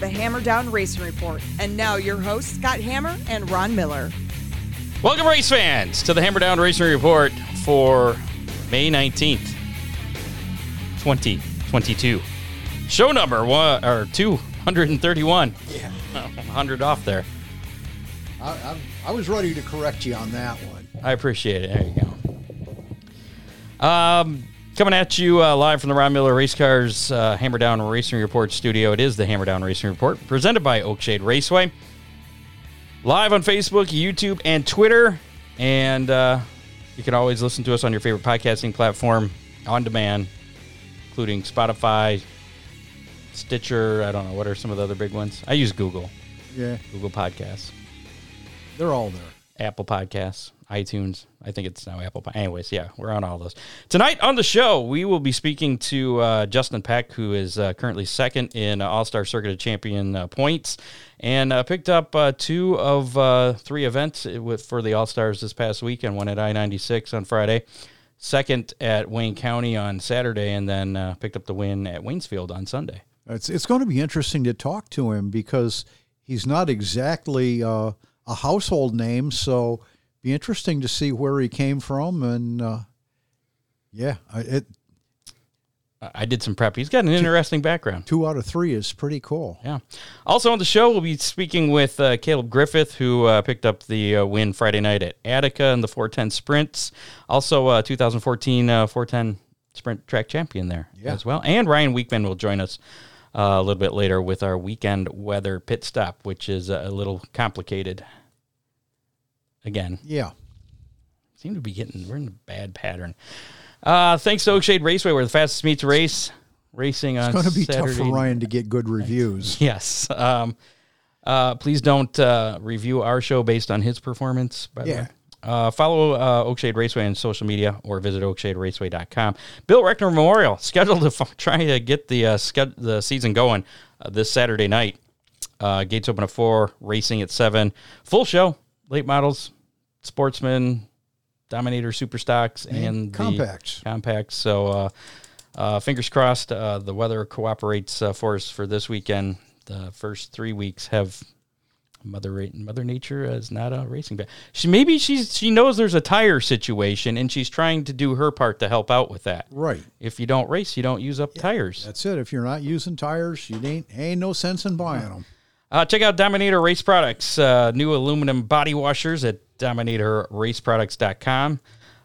the Hammer Down Racing Report. And now your hosts, Scott Hammer and Ron Miller. Welcome, race fans, to the Hammer Down Racing Report for May 19th, 2022. Show number one, or 231. Yeah. 100 off there. I, I, I was ready to correct you on that one. I appreciate it. There you go. Um, coming at you uh, live from the Ron Miller Race Cars uh, Hammer Down Racing Report studio. It is the Hammer Down Racing Report, presented by Oakshade Raceway. Live on Facebook, YouTube, and Twitter. And uh, you can always listen to us on your favorite podcasting platform on demand, including Spotify, Stitcher. I don't know. What are some of the other big ones? I use Google, Yeah, Google Podcasts. they're all there. Apple Podcasts, iTunes. I think it's now Apple. Pod- Anyways, yeah, we're on all those. Tonight on the show, we will be speaking to uh, Justin Peck, who is uh, currently second in uh, All Star Circuit of Champion uh, points, and uh, picked up uh, two of three events with for the All Stars this past weekend. One at I ninety six on Friday, second at Wayne County on Saturday, and then picked up the win at Waynesfield on Sunday. It's it's going to be interesting to talk to him because he's not exactly a household name. So be interesting to see where he came from and uh, yeah, I- it I- I did some prep. He's got an interesting background. two out of three is pretty cool. Yeah. Also on the show, we'll be speaking with uh, Caleb Griffith, who uh, picked up the uh, win Friday night at Attica in the 410 sprints. Also, uh, 2014 uh, 410 sprint track champion there Yeah. as well. And Ryan Weekman will join us uh, a little bit later with our weekend weather pit stop, which is a little complicated. Again, Yeah, seem to be getting we're in a bad pattern. Uh, thanks to Oakshade Raceway, we're the fastest meets race racing on it's going to be Saturday. tough for Ryan to get good reviews. Yes. Um, uh, please don't uh, review our show based on his performance. By the Yeah. way. Uh, follow uh, Oakshade Raceway on social media or visit oakshaderaceway.com. Bill Reckner Memorial scheduled to f- try to get the uh, sched- the season going uh, this Saturday night. Uh, gates open at four, racing at seven. Full show, late models, sportsmen, Dominator super stocks, and, the compacts. compacts. So, uh, uh, fingers crossed, uh, the weather cooperates uh, for us for this weekend. The first three weeks have Mother Mother Nature is not a racing bad. She maybe she's she knows there's a tire situation and she's trying to do her part to help out with that. Right. If you don't race, you don't use up tires. That's it. If you're not using tires, you ain't ain't no sense in buying them. Uh, check out Dominator Race Products, uh, new aluminum body washers at dominatorraceproducts.com.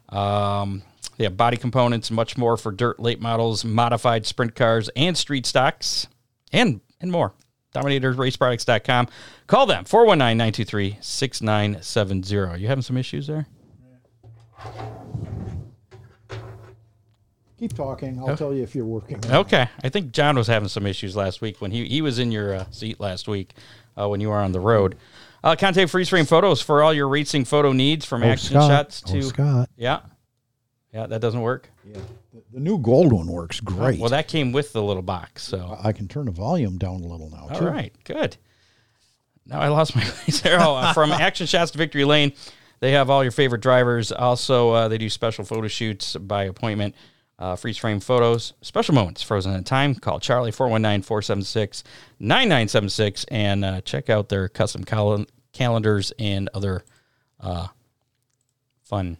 Um, they have body components, much more for dirt late models, modified sprint cars, and street stocks, and and more. DominatorRaceProducts.com. Call them 419 923 6970. You having some issues there? Keep talking. I'll tell you if you're working. Okay. I think John was having some issues last week when he, he was in your uh, seat last week uh, when you were on the road. Uh, contact freeze frame photos for all your racing photo needs from action shots to. oh, Scott. Yeah. Yeah, that doesn't work. Yeah, the, the new gold one works great. Well, that came with the little box. So, I can turn the volume down a little now. all too. right, good. Now I lost my place there. Oh, uh, from action shots to victory lane, they have all your favorite drivers. Also, uh, they do special photo shoots by appointment, uh, freeze frame photos, special moments frozen in time. Call Charlie 419 476 9976 and uh, check out their custom cal- calendars and other uh, fun.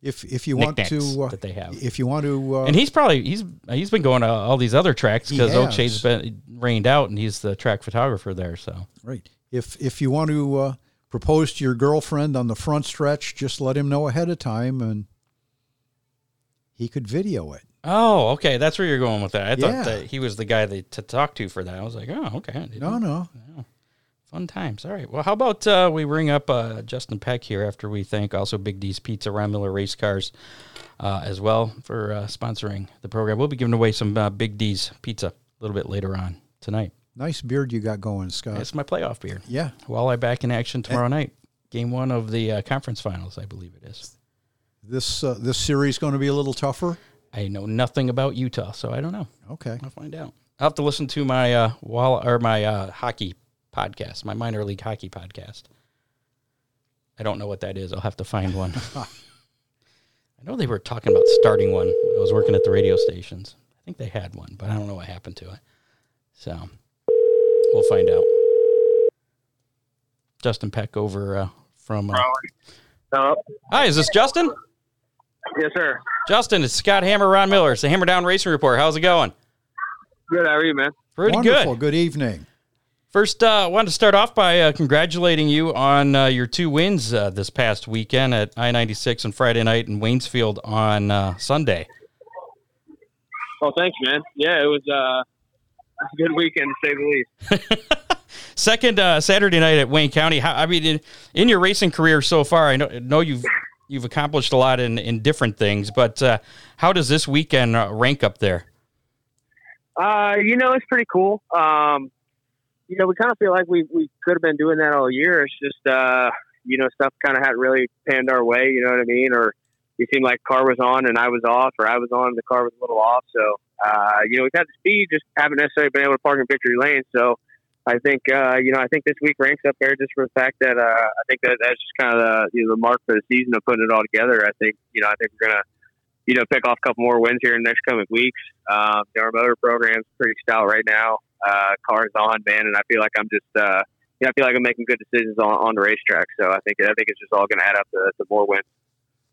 If if you want to, uh, that they have. if you want to, uh, And he's probably he's he's been going to all these other tracks because has. Oakshade's been rained out, and he's the track photographer there. So right. If if you want to uh, propose to your girlfriend on the front stretch, just let him know ahead of time, and he could video it. Oh, okay. That's where you're going with that. I Yeah. thought that he was the guy that, to talk to for that. I was like, oh, okay. I didn't- No, no. Fun times. All right. Well, how about uh, we ring up uh, Justin Peck here after we thank also Big D's Pizza, Ron Miller Race Cars uh, as well for uh, sponsoring the program. We'll be giving away some uh, Big D's Pizza a little bit later on tonight. Nice beard you got going, Scott. It's my playoff beer. Yeah. Walleye back in action tomorrow night. Game one of the uh, conference finals, I believe it is. This uh, this series going to be a little tougher. I know nothing about Utah, so I don't know. Okay. I'll find out. I'll have to listen to my uh, wall or my uh, hockey podcast, my minor league hockey podcast. I don't know what that is. I'll have to find one. I know they were talking about starting one I was working at the radio stations. I think they had one, but I don't know what happened to it. So, We'll find out. Justin Peck over uh, from. Uh, Hi, is this Justin? Yes, sir. Justin, it's Scott Hammer, Ron Miller. It's the Hammer Down Racing Report. How's it going? Good. How are you, man? Pretty Wonderful. good. Good evening. First, uh, I wanted to start off by uh, congratulating you on uh, your two wins uh, this past weekend at I 96 on Friday night and Waynesfield on uh, Sunday. Oh, thanks, man. Yeah, it was uh, a good weekend to say the least. Second uh, Saturday night at Wayne County. How, I mean, in, in your racing career so far, I know, know you've you've accomplished a lot in, in different things, but uh, how does this weekend uh, rank up there? Uh, you know, it's pretty cool. Um, you know, we kind of feel like we we could have been doing that all year. It's just uh, you know, stuff kind of hadn't really panned our way. You know what I mean? Or it seemed like car was on and I was off, or I was on and the car was a little off. So uh, you know, we've had the speed, just haven't necessarily been able to park in victory lane. So I think uh, you know, I think this week ranks up there just for the fact that uh, I think that that's just kind of the you know the mark for the season of putting it all together. I think you know, I think we're gonna you know pick off a couple more wins here in the next coming weeks. Um, our motor program's pretty stout right now. Uh, cars on, man, and I feel like I'm just uh, you know, I feel like I'm making good decisions on, on the racetrack. So I think I think it's just all to add up to, to more wins.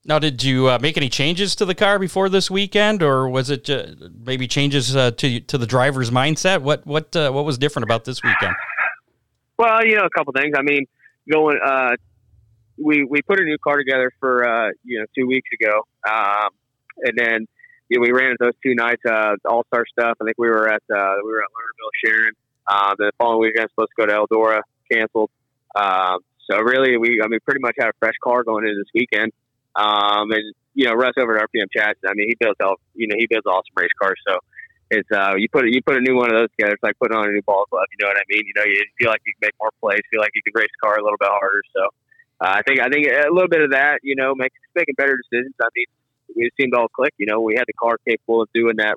Now, did you uh, make any changes to the car before this weekend, or was it uh, maybe changes uh, to to the driver's mindset? What what uh, what was different about this weekend? Well, you know, a couple things. I mean, going, uh, we we put a new car together for uh, you know two weeks ago, um, and then you know, we ran those two nights, All Star stuff. I think we were at we were at Lernerville, Sharon. The following weekend, supposed to go to Eldora, canceled. Um, so really, we I mean, pretty much had a fresh car going into this weekend. Um, and you know, Russ over at RPM Chats. I mean, he builds all you know, he builds awesome race cars. So it's uh, you put you put a new one of those together. It's like putting on a new ball club. You know what I mean? You know, you feel like you can make more plays. Feel like you can race the car a little bit harder. So uh, I think I think a little bit of that. You know, makes making better decisions. I mean, it seemed all click. You know, we had the car capable of doing that.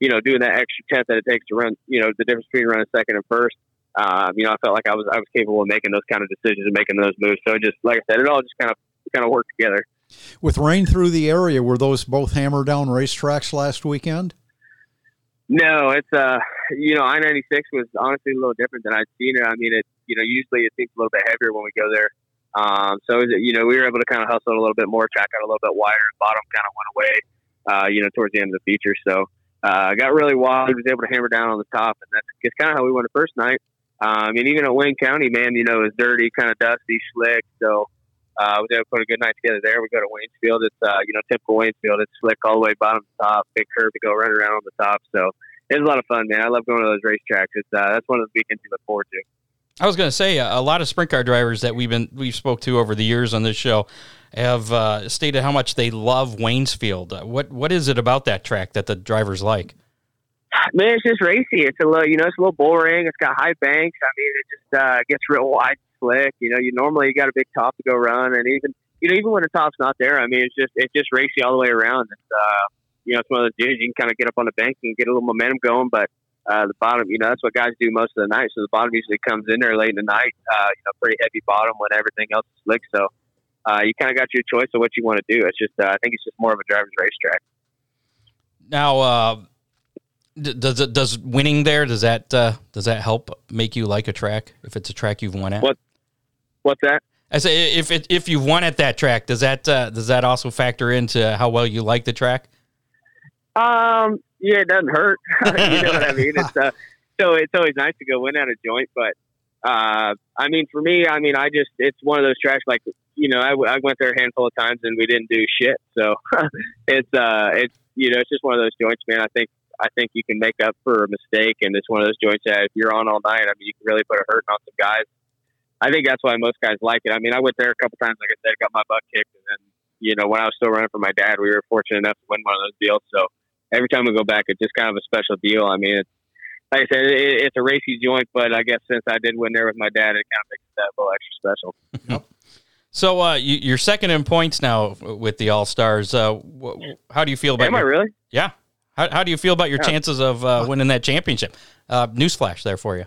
You know, doing that extra tenth that it takes to run. You know, the difference between running second and first. Um, you know, I felt like I was I was capable of making those kind of decisions and making those moves. So just like I said, it all just kind of kind of worked together. With rain through the area, were those both hammer down racetracks last weekend? No, it's uh, you know, I ninety six was honestly a little different than I'd seen it. I mean, it you know, usually it seems a little bit heavier when we go there. Um, so you know, we were able to kind of hustle a little bit more, track out a little bit wider, bottom kind of went away. Uh, you know, towards the end of the feature. So uh, got really wild. Was able to hammer down on the top, and that's, that's kind of how we went the first night. Um, and even at Wayne County, man, you know, was dirty, kind of dusty, slick. So uh, we to put a good night together there. We go to Waynesfield. It's uh, you know typical Waynesfield. It's slick all the way bottom to top, big curve to go run around on the top. So it's a lot of fun, man. I love going to those racetracks. It's uh, that's one of the weekends you look forward to. I was going to say uh, a lot of sprint car drivers that we've been we've spoke to over the years on this show have uh, stated how much they love Waynesfield. Uh, what what is it about that track that the drivers like? Man, it's just racy. It's a little, you know, it's a little boring. It's got high banks. I mean, it just uh, gets real wide, slick. You know, you normally you got a big top to go run, and even you know, even when the top's not there, I mean, it's just it's just racy all the way around. It's uh, you know, it's one of those dudes you can kind of get up on the bank and get a little momentum going, but uh, the bottom, you know, that's what guys do most of the night. So the bottom usually comes in there late in the night, uh, you know, pretty heavy bottom when everything else is slick. So uh, you kind of got your choice of what you want to do. It's just, uh, I think it's just more of a driver's racetrack. Now, uh, d- does it does winning there does that uh, does that help make you like a track if it's a track you've won at? What? What's that? I say if it, if you've won at that track, does that uh, does that also factor into how well you like the track? Um, yeah, it doesn't hurt. you know what I mean? It's uh, so it's always nice to go win at a joint, but uh, I mean, for me, I mean, I just it's one of those tracks like you know, I, I went there a handful of times and we didn't do shit. So it's uh, it's you know, it's just one of those joints, man. I think I think you can make up for a mistake, and it's one of those joints that if you're on all night, I mean, you can really put a hurt on some guys. I think that's why most guys like it. I mean, I went there a couple times, like I said, got my butt kicked, and then you know, when I was still running for my dad, we were fortunate enough to win one of those deals. So every time we go back, it's just kind of a special deal. I mean, it's like I said, it, it's a racy joint, but I guess since I did win there with my dad, it kind of makes that a little extra special. Yep. So uh, you, are second in points now with the All Stars. Uh, how do you feel about? Am I really? Yeah. How, how do you feel about your Yeah. chances of uh, winning that championship? Uh, newsflash there for you.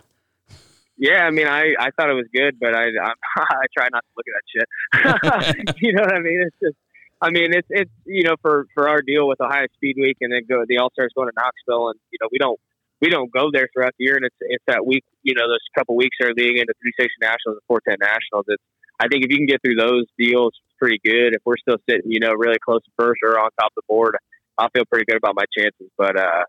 Yeah, I mean, I, I thought it was good, but I I, I try not to look at that shit. you know what I mean? It's just, I mean, it's it's you know for for our deal with Ohio Speed Week and then go the All Stars going to Knoxville, and you know we don't we don't go there throughout the year, and it's it's that week, you know, those couple weeks are leading into three sixty nationals and four ten nationals. It's I think if you can get through those deals, it's pretty good. If we're still sitting, you know, really close to first or on top of the board, I'll feel pretty good about my chances. But uh,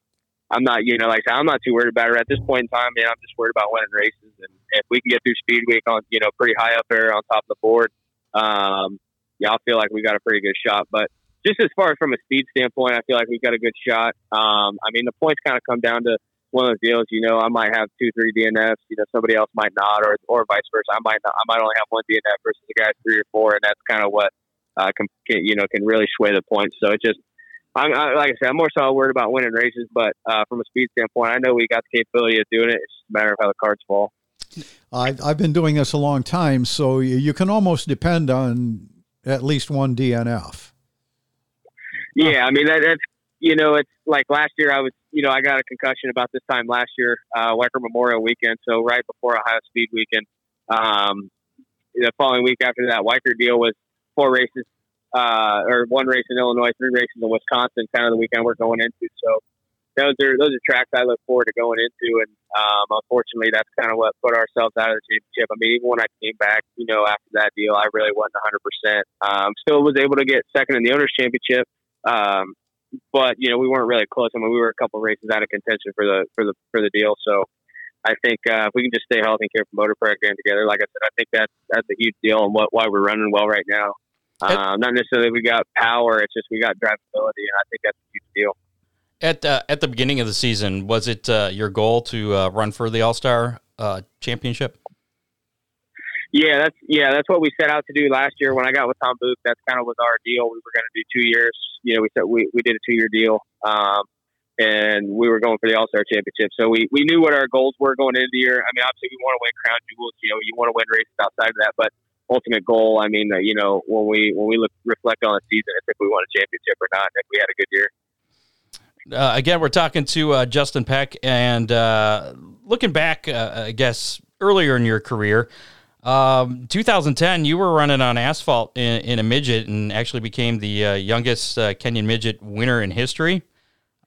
I'm not, you know, like I'm not too worried about it at this point in time. Man, I'm just worried about winning races, and if we can get through Speed Week on, you know, pretty high up there on top of the board, um, yeah, I feel like we got a pretty good shot. But just as far as from a speed standpoint, I feel like we've got a good shot. Um, I mean, the points kind of come down to one of those deals. You know, I might have two, three DNFs. You know, somebody else might not, or or vice versa. I might not, I might only have one DNF versus a guy three or four, and that's kind of what uh, can, can you know can really sway the points. So it just I'm I, like I said, I'm more so worried about winning races, but uh, from a speed standpoint, I know we got the capability of doing it. It's just a matter of how the cards fall. I've, I've been doing this a long time, so you can almost depend on at least one DNF. Yeah, I mean that, that's you know it's like last year I was you know I got a concussion about this time last year, uh, Wecker Memorial Weekend, so right before Ohio Speed Weekend. Um, the following week after that Weicker deal was four races uh, or one race in Illinois, three races in Wisconsin, kind of the weekend we're going into. So those are those are tracks I look forward to going into, and um, unfortunately, that's kind of what put ourselves out of the championship. I mean, even when I came back, you know, after that deal, I really wasn't 100. percent um, Still was able to get second in the owners' championship, um, but you know, we weren't really close. I mean, we were a couple races out of contention for the for the for the deal. So. I think uh, if we can just stay healthy and care for Motor Park game together, like I said, I think that's that's a huge deal and what why we're running well right now. Um, not necessarily we got power; it's just we got drivability, and I think that's a huge deal. At uh, at the beginning of the season, was it uh, your goal to uh, run for the All Star uh, Championship? Yeah, that's yeah, that's what we set out to do last year. When I got with Tom Buch, that's kind of was our deal. We were going to do two years. You know, we said we, we did a two year deal, um, and we were going for the All Star Championship. So we, we knew what our goals were going into the year. I mean, obviously we want to win crown jewels. You know, you want to win races outside of that, but ultimate goal. I mean, uh, you know, when we when we look reflect on the season, it's if we won a championship or not, if we had a good year. Uh, again, we're talking to uh, Justin Peck, and uh, looking back, uh, I guess earlier in your career, um, 2010, you were running on asphalt in, in, a midget, and actually became the uh, youngest Kenyon midget winner in history.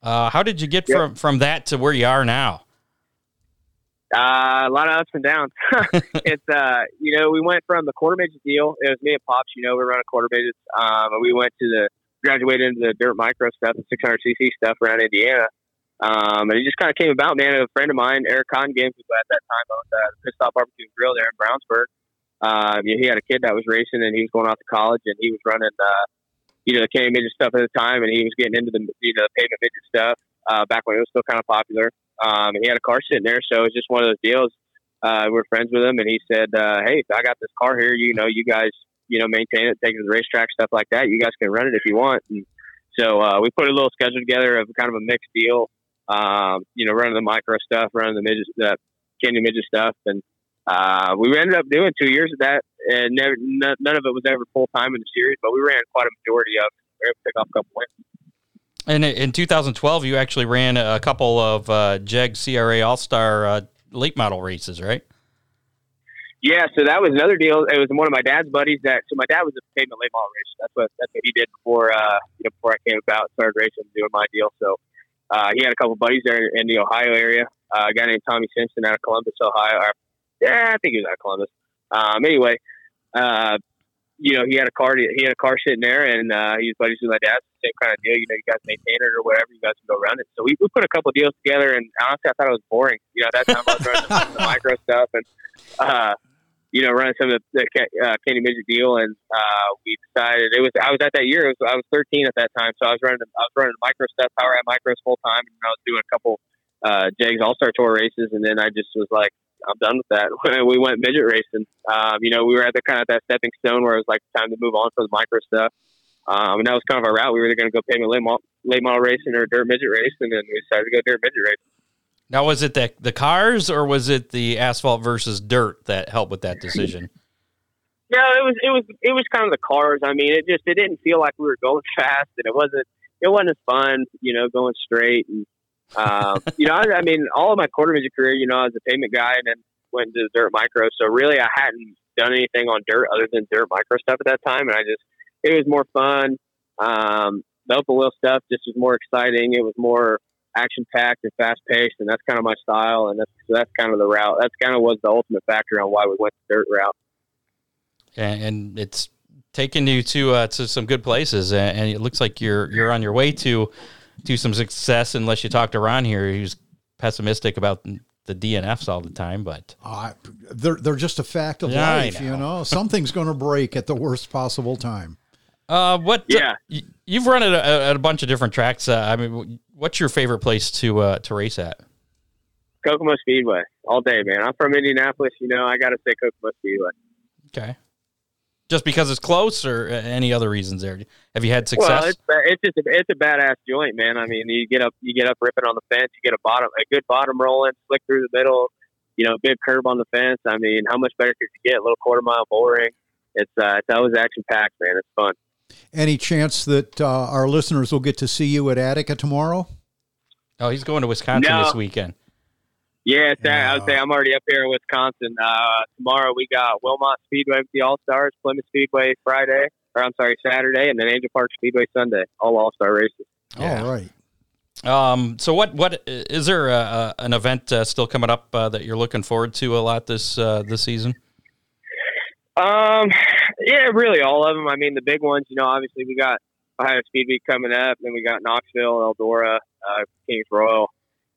how did you get yep. from from that to where you are now? Uh, a lot of ups and downs. it's uh, you know, we went from the quarter midget deal. It was me and Pops. You know, we run a quarter midgets. Um, and we went to the graduated into the dirt micro stuff, the 600 cc stuff around Indiana. Um, and it just kind of came about, man. A friend of mine, Eric Conn Games, who at that time owned uh, the Pit Stop Barbecue Grill there in Brownsburg. Um, you know, he had a kid that was racing, and he was going off to college, and he was running, uh, you know, the Kenny midget stuff at the time, and he was getting into the you know the pavement midget stuff uh, back when it was still kind of popular. Um, he had a car sitting there, so it was just one of those deals. Uh, we're friends with him, and he said, uh, "Hey, I got this car here. You know, you guys, you know, maintain it, take it to the racetrack, stuff like that. You guys can run it if you want." And so uh, we put a little schedule together of kind of a mixed deal. Um, you know, running the micro stuff, running the midget, the Kenyon midget stuff, and uh, we ended up doing two years of that, and never, none of it was ever full time in the series, but we ran quite a majority of it. We were able to pick off a couple wins. And in 2012, you actually ran a couple of uh, JEG CRA All Star uh, late model races, right? Yeah, so that was another deal. It was one of my dad's buddies. That so my dad was a pavement late model racer. That's what that's what he did before uh, you know, before I came about, started racing, and doing my deal. So uh, he had a couple buddies there in the Ohio area. Uh, a guy named Tommy Simpson out of Columbus, Ohio. Or, yeah, I think he was out of Columbus. Um, anyway, uh, you know, he had a car. He had a car sitting there, and uh, he was buddies with my dad. Same kind of deal. You know, you guys maintain it or whatever. You guys can go run it. So we, we put a couple deals together, and honestly, I thought it was boring. You know, that time I was running the, the micro stuff, and uh, you know, running some of the, the uh, Kenny Midget deal, and uh, we decided it was. I was at that year. It was, I was 13 at that time, so I was running. I was running micro stuff, power at micros full time, and I was doing a couple uh, JEGS All Star Tour races, and then I just was like, I'm done with that. we went midget racing. Um, you know, we were at the kind of that stepping stone where it was like time to move on for the micro stuff. Um, and that was kind of our route. We were either going to go pavement late model, late model racing or dirt midget racing, and then we decided to go dirt midget racing. Now, was it the the cars or was it the asphalt versus dirt that helped with that decision? No, it was it was it was kind of the cars. I mean, it just it didn't feel like we were going fast, and it wasn't it wasn't as fun, you know, going straight and uh, you know, I, I, mean, all of my quarter midget career, you know, I was a pavement guy and then went into dirt micro. So really, I hadn't done anything on dirt other than dirt micro stuff at that time. And I just, it was more fun. Um, the open wheel stuff just was more exciting. It was more, action packed and fast paced, and that's kind of my style, and that's so that's kind of the route. That's kind of was the ultimate factor on why we went the dirt route. and, and it's taken you to uh, to some good places, and it looks like you're you're on your way to to some success. Unless you talk to Ron here, who's pessimistic about the DNFs all the time. But Uh, they're they're just a fact of Yeah, I life, you know. know. Something's going to break at the worst possible time. uh, what? Yeah. y- you've run at a, at a bunch of different tracks. Uh, I mean, what's your favorite place to uh, to race at? Kokomo Speedway all day, man. I'm from Indianapolis, you know. I got to say Kokomo Speedway. Okay. Just because it's close, or uh, any other reasons there? Have you had success? Well, it's it's just a, it's a badass joint, man. I mean, you get up you get up ripping on the fence, you get a bottom a good bottom rolling, slick through the middle, you know, big curb on the fence. I mean, how much better could you get? A little quarter mile boring. It's uh, it's always action packed, man. It's fun. Any chance that uh, our listeners will get to see you at Attica tomorrow? oh, he's going to Wisconsin No. this weekend. Yeah, it's, I would say I'm already up here in Wisconsin. Uh, tomorrow we got Wilmot Speedway with the All Stars, Plymouth Speedway Friday, or I'm sorry, Saturday, and then Angel Park Speedway Sunday. All All Star races. Yeah. All right. Um, so what what is there a, a, an event uh, still coming up uh, that you're looking forward to a lot this uh, this season? Um, yeah, really all of them. I mean, the big ones, you know, obviously we got Ohio Speed Week coming up, then we got Knoxville, Eldora, uh, Kings Royal.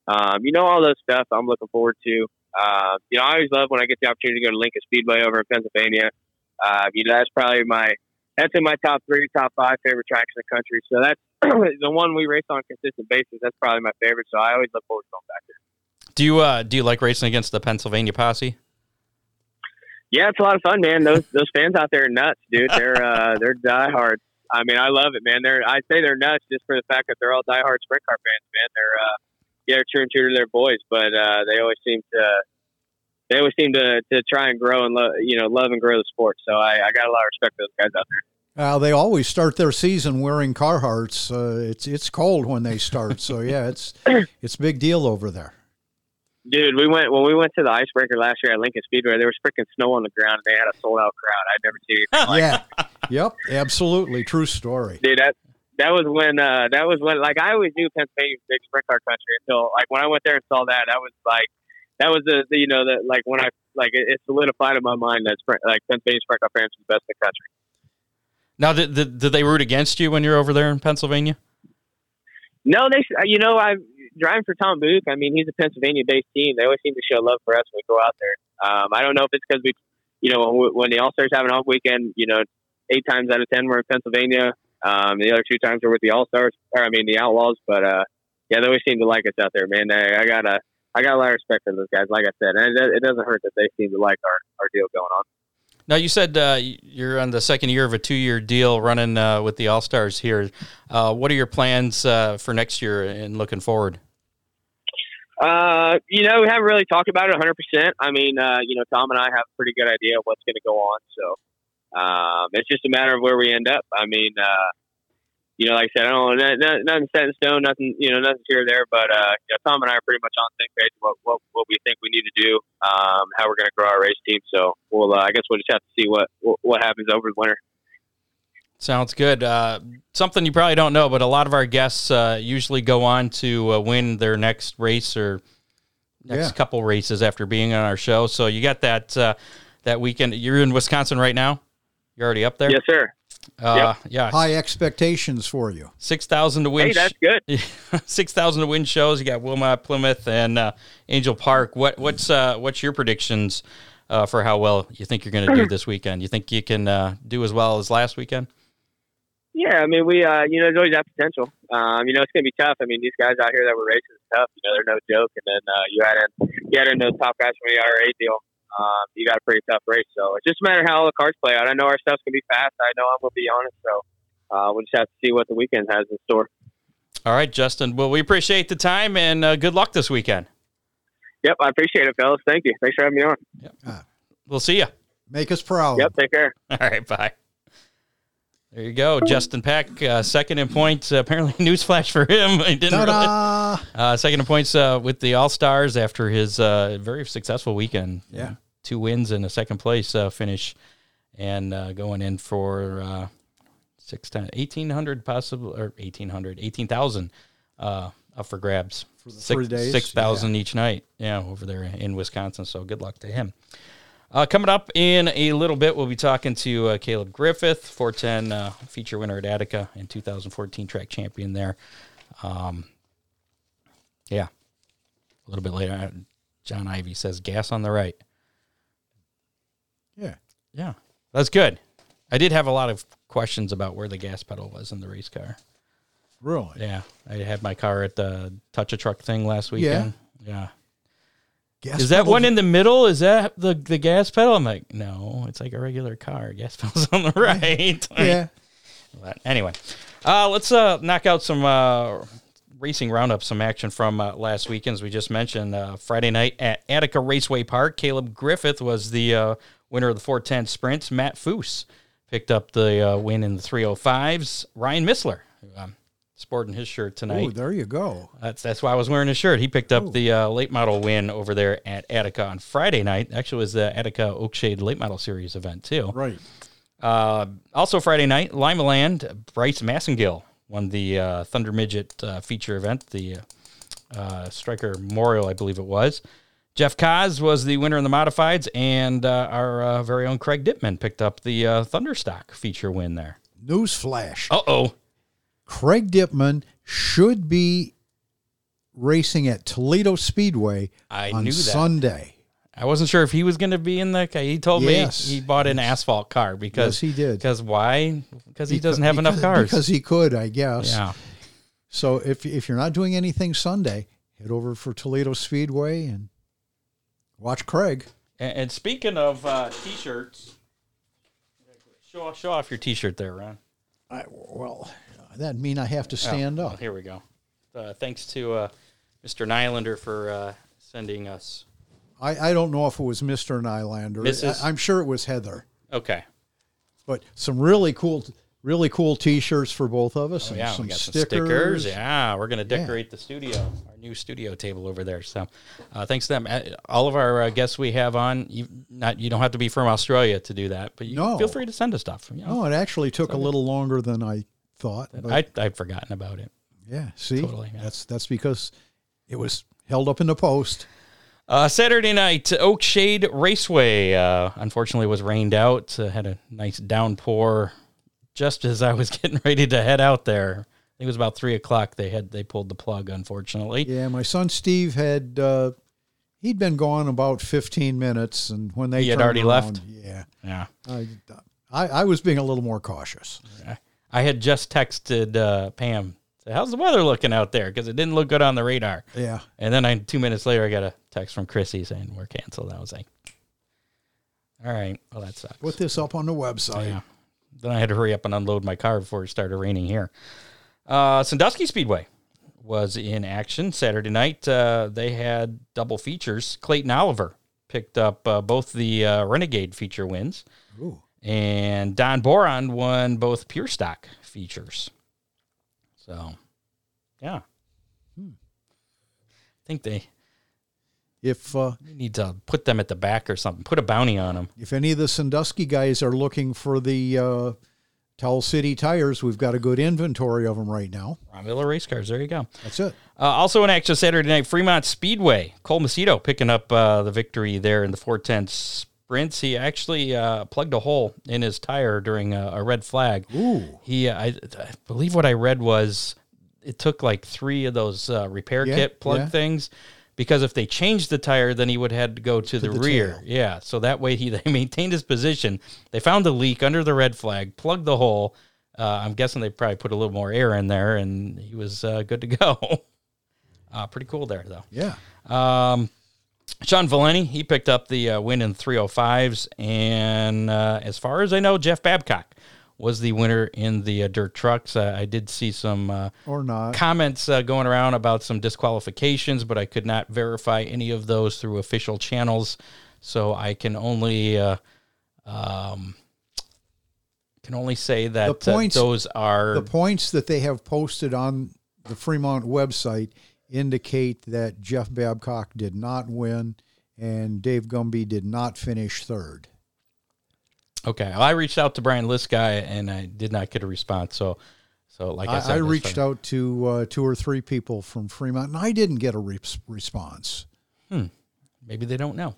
Um, you know, all those stuff I'm looking forward to. Uh, you know, I always love when I get the opportunity to go to Lincoln Speedway over in Pennsylvania. Uh, you know, that's probably my, that's in my top three, top five favorite tracks in the country. So that's the one we race on a consistent basis. That's probably my favorite. So I always look forward to going back there. Do you uh, do you like racing against the Pennsylvania posse? Yeah, it's a lot of fun, man. Those those fans out there are nuts, dude. They're uh, they're diehards. I mean, I love it, man. They're I say they're nuts just for the fact that they're all diehard sprint car fans, man. They're uh, yeah, they're true and true to their boys, but uh, they always seem to they always seem to, to try and grow and lo- you know love and grow the sport. So I, I got a lot of respect for those guys out there. Uh, they always start their season wearing Carhartts. Uh, it's it's cold when they start, so yeah, it's it's big deal over there. Dude, we went when we went to the icebreaker last year at Lincoln Speedway. There was freaking snow on the ground. and They had a sold out crowd. I'd never seen anything like yeah, yep, absolutely true story. dude that that was when uh that was when like i always knew pennsylvania was big sprint car country until like when i went there and saw that that was like that was the, the you know that like when i like it, it solidified in my mind that sprint like pennsylvania sprint car fans was the best in the country Now, did, did, did they root against you when you're over there in Pennsylvania? no they you know I'm driving for tom Buch. i mean he's a pennsylvania based team they always seem to show love for us when we go out there um i don't know if it's because we you know when, when the all stars have an off weekend you know eight times out of ten we're in pennsylvania um the other two times we're with the all stars or i mean the outlaws but uh yeah, they always seem to like us out there, man. I, I got a, I got a lot of respect for those guys. Like I said, and it, it doesn't hurt that they seem to like our, our deal going on. Now, you said uh, you're on the second year of a two year deal running uh, with the All Stars here. Uh, what are your plans uh, for next year and looking forward? Uh, you know, we haven't really talked about it 100. percent I mean, uh, you know, Tom and I have a pretty good idea of what's going to go on. So um, it's just a matter of where we end up. I mean, uh, you know, like I said, I don't know, nothing, nothing set in stone, nothing, you know, nothing's here or there. But uh, you know, Tom and I are pretty much on the same page of what, what what we think we need to do, um, how we're going to grow our race team. So we'll, uh, I guess we'll just have to see what what, what happens over the winter. Sounds good. Uh, something you probably don't know, but a lot of our guests uh, usually go on to uh, win their next race or next Yeah. couple races after being on our show. So you got that uh, that weekend. You're in Wisconsin right now. You're already up there. Yes, sir. Uh, Yeah. High expectations for you. Six thousand to win. Hey, that's good. Six thousand to win shows. You got Wilmot, Plymouth, and uh, Angel Park. What what's uh, what's your predictions uh, for how well you think you're going to do this weekend? You think you can uh, do as well as last weekend? Yeah, I mean, we, uh, you know, there's always that potential. Um, you know, it's going to be tough. I mean, these guys out here that were racing is tough. You know, they're no joke. And then uh, you add in, you add in those top guys from the IRA deal. Um, you got a pretty tough race. So it's just a matter of how all the cards play out. I know our stuff's going to be fast. I know I'm going to be honest. So uh, we'll just have to see what the weekend has in store. All right, Justin. Well, we appreciate the time and uh, good luck this weekend. Yep, I appreciate it, fellas. Thank you. Thanks for having me on. Yep. We'll see you. Make us proud. Yep, take care. All right, bye. There you go, Justin Peck, uh, second in points. Uh, apparently, newsflash for him. He didn't uh, second in points uh, with the All Stars after his uh, very successful weekend. Yeah. two wins and a second place uh, finish, and uh, going in for uh, six ten, 1800 possible or 1800, 18,000 uh, up for grabs. For the Six- three days? 6,000 each night. Yeah, over there in Wisconsin. So good luck to him. Uh, coming up in a little bit, we'll be talking to uh, Caleb Griffith, 410 uh, feature winner at Attica and 2014 track champion there. Um, yeah, a little bit later, uh, John Ivy says gas on the right. Yeah. Yeah, that's good. I did have a lot of questions about where the gas pedal was in the race car. Really? Yeah, I had my car at the touch a truck thing last weekend. Yeah. Gas Is that one in the middle? Is that the the gas pedal? I'm like, no, it's like a regular car. Gas pedal's on the right. Yeah. But anyway, uh, let's uh, knock out some uh, racing roundup, some action from uh, last weekend. As we just mentioned, uh, Friday night at Attica Raceway Park, Caleb Griffith was the uh, winner of the 410 sprints. Matt Foose picked up the uh, win in the 305s. Ryan Missler, who, um, sporting his shirt tonight. Oh, there you go. That's that's why I was wearing his shirt. He picked up the uh, late model win over there at Attica on Friday night. Actually, it was the Attica Oakshade Late Model Series event too. Right. Uh, also Friday night, Limaland, Bryce Massengill won the uh, Thunder Midget uh, feature event, the uh, Striker Memorial, I believe it was. Jeff Kaz was the winner in the modifieds, and uh, our uh, very own Craig Dittman picked up the uh, Thunderstock feature win there. News flash. Uh oh. Craig Dipman should be racing at Toledo Speedway I on knew that. Sunday. I wasn't sure if he was going to be in the. He told Yes. me he bought an asphalt car because Yes, he did. Because why? Because he doesn't have enough cars. Because he could, I guess. yeah. So if if you're not doing anything Sunday, head over for Toledo Speedway and watch Craig. And, and speaking of uh, t-shirts, show off, show off your t-shirt there, Ron. I, well, that mean I have to stand Oh, up. here we go. Uh, thanks to uh, Mr. Nylander for uh, sending us. I, I don't know if it was Mr. Nylander. Mrs. I, I'm sure it was Heather. Okay. But some really cool, really cool T-shirts for both of us, Oh, and yeah, some we got stickers. some stickers. Yeah, we're gonna decorate the studio, our new studio table over there. So, uh, thanks to them. Uh, All of our uh, guests we have on, you not you don't have to be from Australia to do that, but you No. feel free to send us stuff. You know, No, it actually took a little longer than I thought. I I'd forgotten about it. yeah, see, Totally, yeah. that's that's because it was held up in the post. Uh, Saturday night, Oakshade Raceway, uh, unfortunately, was rained out. Uh, had a nice downpour just as I was getting ready to head out there. I think it was about three o'clock. They had they pulled the plug, unfortunately. Yeah, my son Steve had uh, he'd been gone about 15 minutes, and when they He had already left? Yeah, Yeah, I, I I was being a little more cautious. I had just texted uh, Pam. Said, "How's the weather looking out there?" Because it didn't look good on the radar. Yeah, And then I two minutes later, I got a text from Chrissy saying we're canceled. I was like, "All right, well that sucks." put this up on the website. Yeah. Then I had to hurry up and unload my car before it started raining here. Uh, Sandusky Speedway was in action Saturday night. Uh, they had double features. Clayton Oliver picked up uh, both the uh, Renegade feature wins, Ooh. And Don Boron won both Pure Stock features. So, yeah. I think they If uh, need to put them at the back or something. Put a bounty on them. if any of the Sandusky guys are looking for the uh, Towel City tires, we've got a good inventory of them right now. Ron Miller race cars. There you go. That's it. Uh, also in action Saturday night, Fremont Speedway. Cole Macedo picking up uh, the victory there in the 410 sprints. He actually uh, plugged a hole in his tire during a, a red flag. Ooh. He, uh, I, I believe what I read was it took like three of those uh, repair Yeah, kit plug yeah. things. Because if they changed the tire, then he would have had to go to, the, the rear. tail. Yeah, so that way he they maintained his position. They found the leak under the red flag, plugged the hole. Uh, I'm guessing they probably put a little more air in there, and he was uh, good to go. Uh, pretty cool there, though. Yeah. Um, Sean Valeni, he picked up the uh, win in 305s. And uh, as far as I know, Jeff Babcock was the winner in the uh, dirt trucks. Uh, I did see some uh, Or not. comments uh, going around about some disqualifications, but I could not verify any of those through official channels. So I can only. Uh, um, can only say that The points- those are The points that they have posted on the Fremont website indicate that Jeff Babcock did not win and Dave Gumby did not finish third. Okay. Well, I reached out to Brian Lisky and I did not get a response. So So, like I, I, said, I reached out to uh, two or three people from Fremont, and I didn't get a re- response, Maybe they don't know,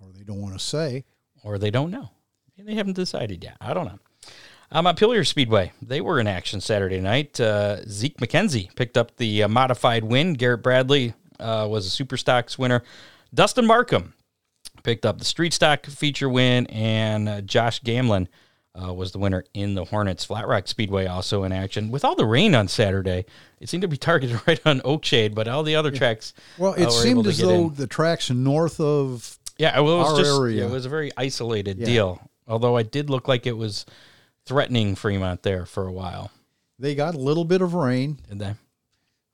or they don't want to say. or they don't know. They haven't decided yet. I don't know. Um, at Pillier Speedway, they were in action Saturday night. Uh, Zeke McKenzie picked up the uh, modified win. Garrett Bradley uh, was a Super Stocks winner. Dustin Markham picked up the Street Stock feature win, and uh, Josh Gamlin uh, was the winner in the Hornets. Flat Rock Speedway also in action. With all the rain on Saturday, it seemed to be targeted right on Oakshade, but all the other tracks. Well, uh, it seemed as though in. the tracks north of Yeah, well, it was our just area. it was a very isolated Yeah. deal. Although it did look like it was threatening Fremont there for a while, they got a little bit of rain, did they?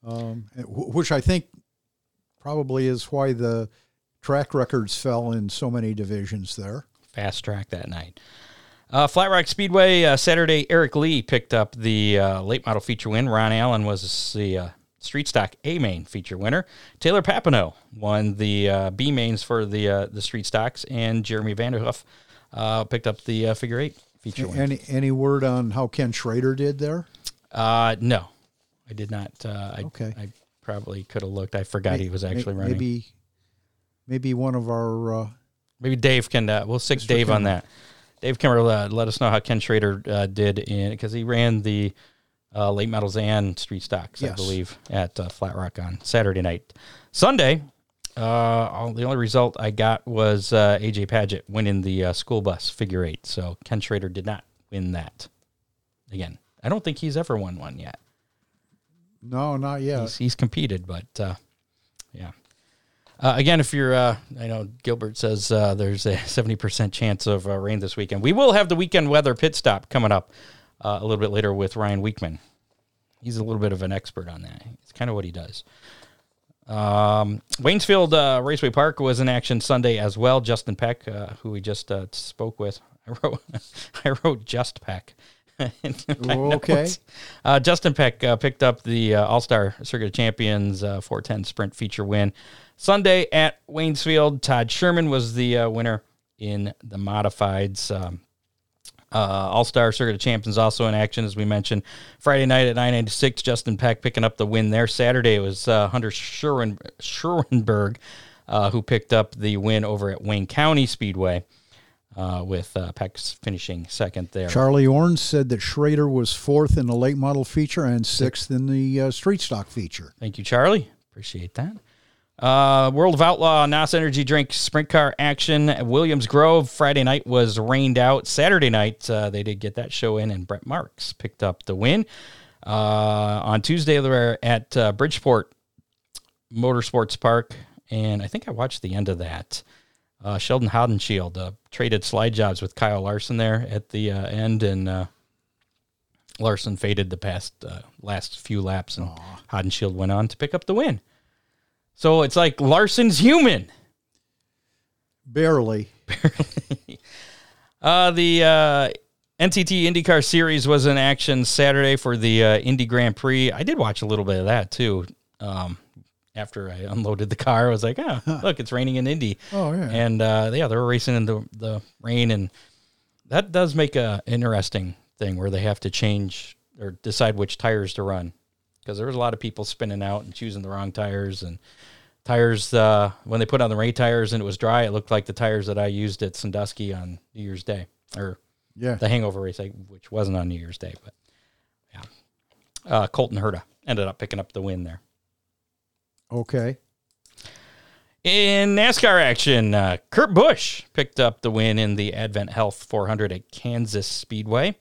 um, which I think probably is why the track records fell in so many divisions there. Fast track that night. Uh, Flat Rock Speedway uh, Saturday. Eric Lee picked up the uh, late model feature win. Ron Allen was the uh, street stock A main feature winner. Taylor Papineau won the uh, B mains for the uh, the street stocks, and Jeremy Vanderhoof uh, picked up the uh, figure eight feature win. Any any word on how Ken Schrader did there? Uh, no, I did not. Uh, I, Okay. I probably could have looked. I forgot he was actually running. Maybe maybe one of our uh, Maybe Dave can. Uh, we'll stick Mr. Dave on that. Dave can uh, let us know how Ken Schrader uh, did in because he ran the uh, late models and street stocks, I believe, at uh, Flat Rock on Saturday night. Sunday, uh, all, the only result I got was uh, AJ Paget winning the uh, school bus figure eight. So Ken Schrader did not win that. Again, I don't think he's ever won one yet. no, not yet. He's, he's competed, but uh, yeah. Uh, again, if you're, uh, I know Gilbert says uh, there's a 70% chance of uh, rain this weekend. We will have the weekend weather pit stop coming up uh, a little bit later with Ryan Weekman. He's a little bit of an expert on that. It's kind of what he does. Um, Waynesfield uh, Raceway Park was in action Sunday as well. Justin Peck, uh, who we just uh, spoke with, I wrote, I wrote just Peck. Okay. Uh, Justin Peck uh, picked up the uh, All Star Circuit of Champions uh, 410 Sprint feature win Sunday at Waynesfield. Todd Sherman was the uh, winner in the modifieds. Um, uh, All Star Circuit of Champions also in action, as we mentioned. Friday night at I 96, Justin Peck picking up the win there. Saturday it was uh, Hunter Sherwin, Schuerenberg uh, who picked up the win over at Wayne County Speedway. Uh, with uh, Peck's finishing second there. Charlie Orns said that Schrader was fourth in the late model feature and sixth in the uh, street stock feature. Thank you, Charlie. Appreciate that. Uh, World of Outlaw NOS Energy Drink Sprint Car action Williams Grove. Friday night was rained out. Saturday night, uh, they did get that show in, and Brent Marks picked up the win. Uh, on Tuesday, they were at uh, Bridgeport Motorsports Park, and I think I watched the end of that. Uh, Sheldon Haudenschild uh, traded slide jobs with Kyle Larson there at the uh, end, and uh, Larson faded the past uh, last few laps, and Haudenschild went on to pick up the win. So it's like Larson's human. Barely. Uh, the uh, NTT IndyCar Series was in action Saturday for the uh, Indy Grand Prix. I did watch a little bit of that too. Um, after I unloaded the car, I was like, "Oh, look, it's raining in Indy." Oh, yeah. And uh, yeah, they were racing in the the rain, and that does make a interesting thing where they have to change or decide which tires to run because there was a lot of people spinning out and choosing the wrong tires and tires uh, when they put on the rain tires and it was dry it looked like the tires that i used at sandusky on new year's day or Yeah. the hangover race which wasn't on new year's day but yeah uh, colton herta ended up picking up the win there Okay. In NASCAR action, uh, Kurt Busch picked up the win in the AdventHealth 400 at Kansas Speedway.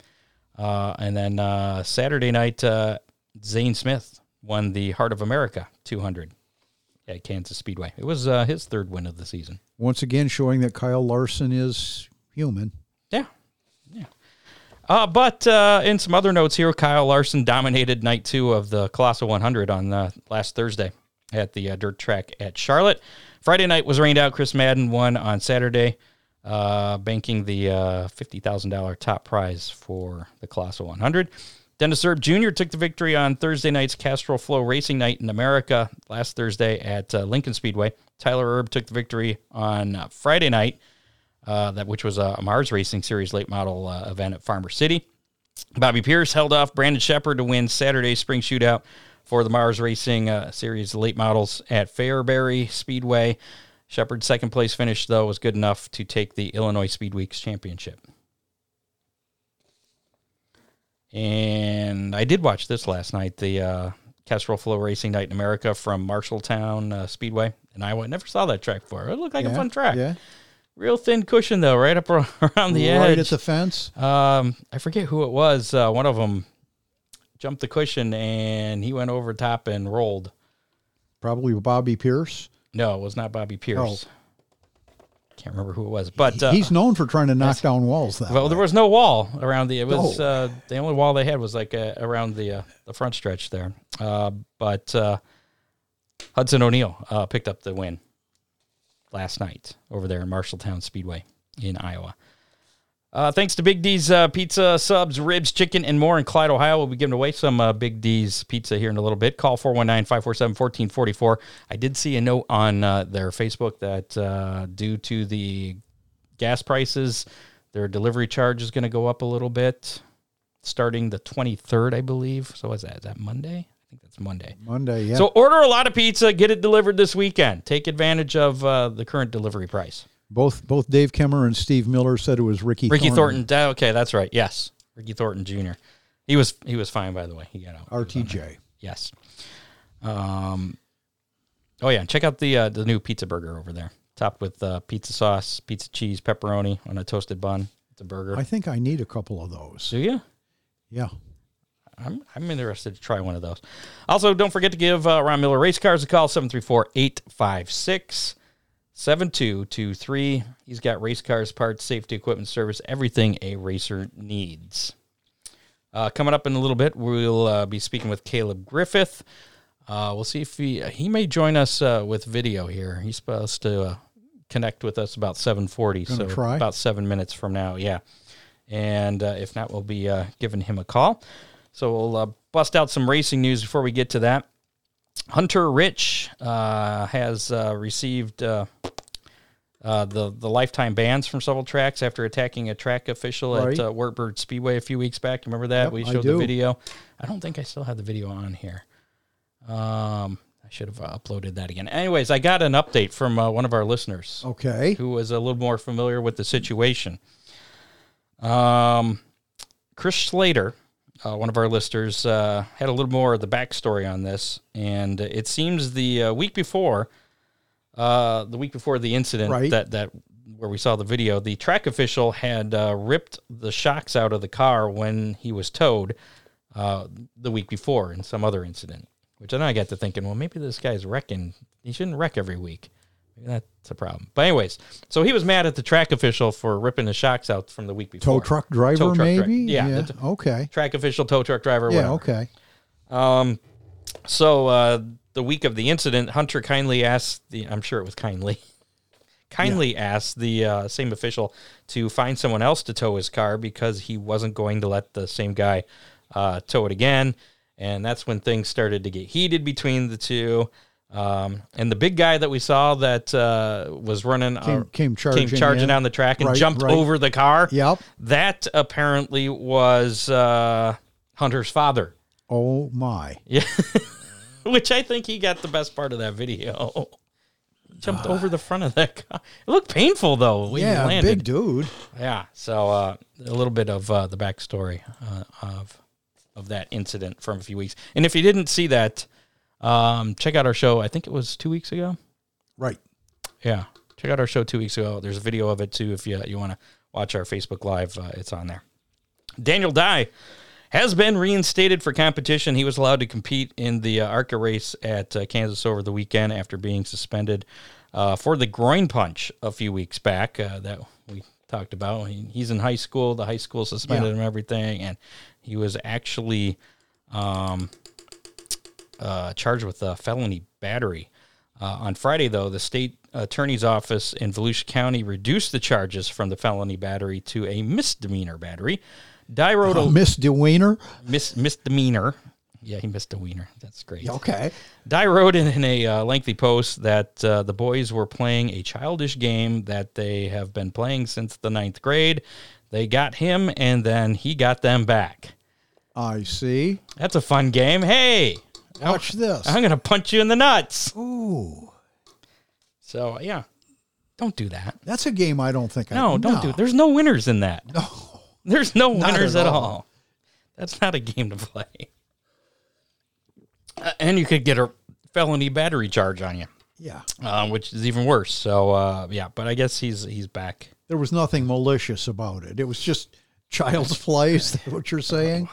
Uh, and then uh, Saturday night, uh, Zane Smith won the Heart of America 200 at Kansas Speedway. It was uh, his third win of the season. Once again, showing that Kyle Larson is human. Yeah. Yeah. Uh, but uh, in some other notes here, Kyle Larson dominated night two of the Colossal 100 on uh, last Thursday at the uh, dirt track at Charlotte. Friday night was rained out. Chris Madden won on Saturday, uh, banking the uh, $50,000 top prize for the Colossal 100. Dennis Erb Jr. took the victory on Thursday night's Castrol FloRacing Night in America last Thursday at uh, Lincoln Speedway. Tyler Erb took the victory on uh, Friday night uh, that which was a Mars Racing Series late model uh, event at Farmer City. Bobby Pierce held off Brandon Sheppard to win Saturday's spring shootout for the Mars Racing uh, Series late models at Fairbury Speedway. Sheppard's second place finish, though, was good enough to take the Illinois Speed Weeks championship. And I did watch this last night, the uh, Castrol FloRacing Night in America from Marshalltown uh, Speedway in Iowa. Never saw that track before. It looked like a fun track. Yeah, Real thin cushion, though, right up around the right edge. Right at the fence. Um, I forget who it was. Uh, one of them jumped the cushion and he went over top and rolled. Probably Bobby Pierce. No, it was not Bobby Pierce. Can't remember who it was, but uh, He's known for trying to knock down walls. That well, way. there was no wall around the. It was No. uh, the only wall they had was like uh, around the uh, the front stretch there. Uh, but uh, Hudson O'Neill uh, picked up the win last night over there in Marshalltown Speedway in Iowa. Uh, thanks to Big D's uh, Pizza, subs, ribs, chicken, and more in Clyde, Ohio. We'll be giving away some uh, Big D's Pizza here in a little bit. Call 419 547 1444. I did see a note on uh, their Facebook that uh, due to the gas prices, their delivery charge is going to go up a little bit starting the 23rd, I believe. So, what's that? Is that Monday? I think that's Monday. Monday. Yeah. So, order a lot of pizza, get it delivered this weekend. Take advantage of uh, the current delivery price. Both both Dave Kemmer and Steve Miller said it was Ricky. Ricky Thornton. da- Okay, that's right. Yes, Ricky Thornton Jr. He was he was fine by the way. He got out. RTJ. Yes. Um. Oh yeah, check out the uh, the new pizza burger over there, topped with uh, pizza sauce, pizza cheese, pepperoni on a toasted bun. It's a burger. I think I need a couple of those. Do you? Yeah. I'm, I'm interested to try one of those. Also, don't forget to give uh, Ron Miller Race Cars a call, 734 856 7223. He's got race cars, parts, safety equipment service, everything a racer needs. Uh, coming up in a little bit, we'll uh, be speaking with Caleb Griffith. Uh, we'll see if he he may join us uh, with video here. He's supposed to uh, connect with us about 7:40, so try. about seven minutes from now. Yeah, and uh, if not, we'll be uh, giving him a call. So we'll uh, bust out some racing news before we get to that. Hunter Rich uh, has uh, received uh, uh, the the lifetime bans from several tracks after attacking a track official Right. at uh, Wartburg Speedway a few weeks back. Remember that? Yep, we showed the video. I don't think I still have the video on here. Um, I should have uploaded that again. Anyways, I got an update from uh, one of our listeners Okay. who was a little more familiar with the situation. Um, Chris Slater, uh, one of our listeners, uh, had a little more of the backstory on this, and it seems the uh, week before, uh, the week before the incident Right. that that where we saw the video, the track official had uh, ripped the shocks out of the car when he was towed uh, the week before in some other incident. Which then I got to thinking, well, maybe this guy's wrecking. He shouldn't wreck every week. Maybe that's a problem. But anyways, so he was mad at the track official for ripping the shocks out from the week before. Tow truck driver, Tow truck dri- maybe. yeah, t- okay. Track official, tow truck driver, Yeah. whatever. Okay. Um, so uh, the week of the incident, Hunter kindly asked the I'm sure it was kindly, kindly asked the uh, same official to find someone else to tow his car because he wasn't going to let the same guy uh, tow it again. And that's when things started to get heated between the two. Um, and the big guy that we saw that uh, was running Came, uh, came charging. came charging in. down the track and Right, jumped right. over the car. Yep. That apparently was uh, Hunter's father. Oh my. Yeah. Which I think he got the best part of that video. Jumped over the front of that car. It looked painful though yeah. Big dude. Yeah. So uh, a little bit of uh, the backstory uh, of of that incident from a few weeks. And if you didn't see that, um, check out our show. I think it was two weeks ago. Right. Yeah. Check out our show two weeks ago. There's a video of it too if you you want to watch our Facebook Live. Uh, it's on there. Daniel Dye has been reinstated for competition. He was allowed to compete in the uh, ARCA race at uh, Kansas over the weekend after being suspended uh, for the groin punch a few weeks back uh, that we talked about. He, he's in high school. The high school suspended Yeah. him, everything, and he was actually um, uh, charged with a felony battery. Uh, on Friday, though, the state attorney's office in Volusia County reduced the charges from the felony battery to a misdemeanor battery. Dye wrote a Miss DeWiener. mis- misdemeanor. Yeah, he missed a wiener. That's great. Okay. Dye wrote in, in a uh, lengthy post that uh, the boys were playing a childish game that they have been playing since the ninth grade. They got him, and then he got them back. I see. That's a fun game. Hey, Watch this. I'm gonna punch you in the nuts. Ooh, So yeah, don't do that. that's a game I don't think I No, don't do it. There's no winners in that. No. There's no Not winners at at, all. all. That's not a game to play. Uh, and you could get a felony battery charge on you, Yeah. uh, which is even worse. So uh, yeah, but I guess he's he's back. There was nothing malicious about it. It was just child's play. Is that what you're saying?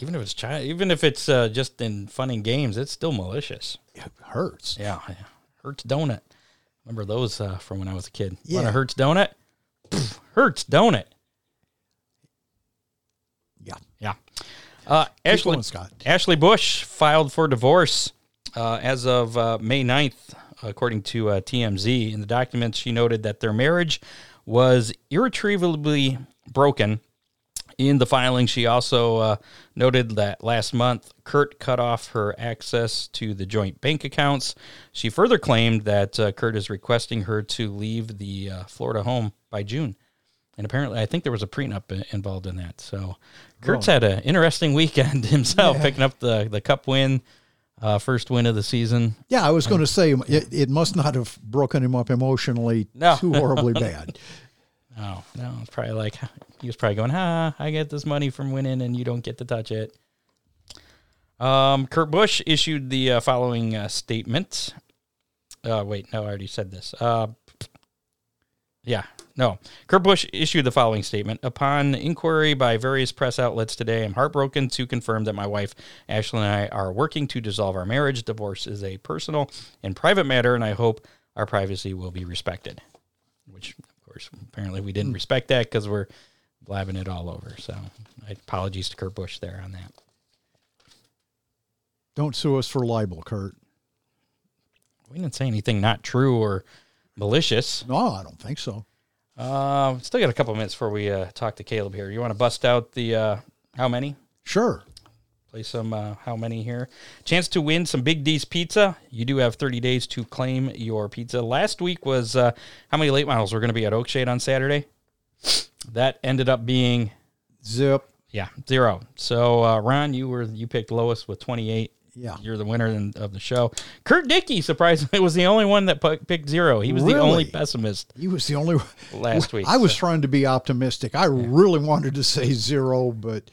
Even if it's child, even if it's uh, just in fun and games, it's still malicious. It hurts. Yeah, yeah. Hertz donut. Remember those uh, from when I was a kid? Want Yeah. a Hertz donut? Pff, Hertz donut. Yeah. Yeah. Uh, Ashley, going, Scott. Ashley Busch filed for divorce uh, as of uh, May 9th, according to uh, TMZ. In the documents, she noted that their marriage was irretrievably broken. In the filing, she also uh, noted that last month, Kurt cut off her access to the joint bank accounts. She further claimed that uh, Kurt is requesting her to leave the uh, Florida home by June. And apparently, I think there was a prenup involved in that. So Kurt's had an interesting weekend himself, picking up the, the cup win, uh, first win of the season. Yeah, I was going to say it, it must not have broken him up emotionally No. too horribly bad. Oh, no, it's probably like he was probably going, "Ha, I get this money from winning, and you don't get to touch it." Um, Kurt Busch issued the uh, following uh, statement. Uh, wait, no, I already said this. Uh, yeah, no. Kurt Busch issued the following statement. Upon inquiry by various press outlets today, I'm heartbroken to confirm that my wife, Ashley, and I are working to dissolve our marriage. Divorce is a personal and private matter, and I hope our privacy will be respected. Which, of course, apparently we didn't respect that because we're blabbing it all over. So, apologies to Kurt Busch there on that. Don't sue us for libel, Kurt. We didn't say anything not true or malicious. No, I don't think so. Uh, still got a couple minutes before we uh, talk to Caleb here. You want to bust out the uh, how many? Sure. Play some uh, how many here. Chance to win some Big D's pizza. You do have 30 days to claim your pizza. Last week was uh, how many late models were going to be at Oakshade on Saturday? That ended up being Zip. yeah zero. So uh, Ron, you were you picked lowest with 28. Yeah. You're the winner in- of the show. Kurt Dickey, surprisingly, was the only one that pu- picked zero. He was the only pessimist He was the only last week. I was so- trying to be optimistic. I really wanted to say zero, but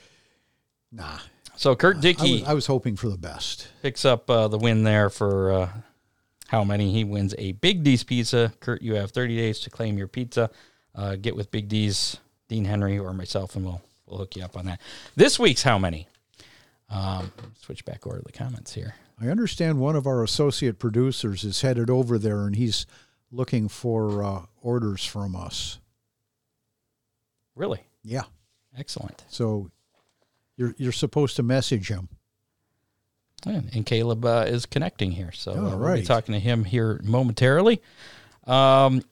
nah. So Kurt I Dickey was, I was hoping for the best. picks up uh, the win there for uh, how many? He wins a Big D's pizza. Kurt, you have 30 days to claim your pizza. Uh, get with Big D's, Dean Henry, or myself, and we'll we'll hook you up on that. This week's how many? Um, switch back over to the comments here. I understand one of our associate producers is headed over there and he's looking for uh, orders from us. Really Yeah. excellent. So you're you're supposed to message him. And, Caleb uh, is connecting here, so uh, All we'll be talking to him here momentarily. Um,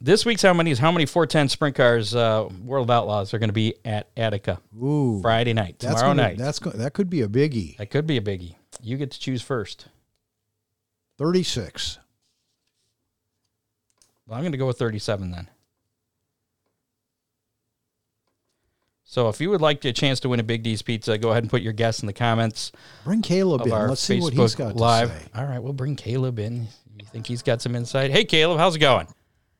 this week's how many is how many 410 sprint cars uh, World Outlaws are going to be at Attica Ooh. Friday night, That's tomorrow gonna, night. That's go, that could be a biggie. That could be a biggie. You get to choose first. 36. Well, I'm going to go with 37 then. So if you would like a chance to win a Big D's pizza, go ahead and put your guess in the comments Bring Caleb in. Let's see Facebook what he's got Live. to say. All right, we'll bring Caleb in. You think he's got some insight? Hey, Caleb, how's it going?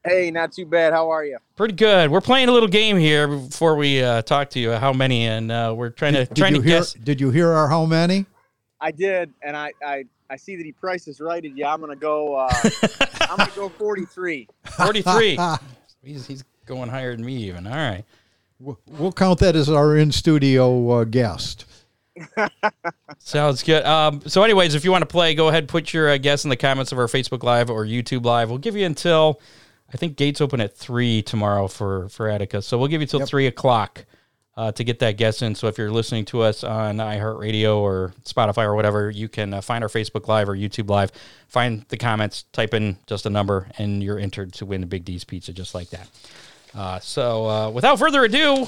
Hey, not too bad. How are you? Pretty good. We're playing a little game here before we uh, talk to you. How many? And uh, we're trying to Did trying you to hear guess. did you hear our how many? I did, and I I, I see that he prices righted you. I'm gonna go. Uh, I'm gonna go 43. 43. he's, he's going higher than me even. All right. We'll we'll count that as our in studio uh, guest. Sounds good. Um, so, anyways, if you want to play, go ahead put your uh, guess in the comments of our Facebook Live or YouTube Live. We'll give you until I think gates open at three tomorrow for for Attica, so we'll give you till three o'clock uh, to get that guess in. So, if you're listening to us on iHeartRadio or Spotify or whatever, you can uh, find our Facebook Live or YouTube Live, find the comments, type in just a number, and you're entered to win the Big D's pizza just like that. Uh, so, uh, without further ado,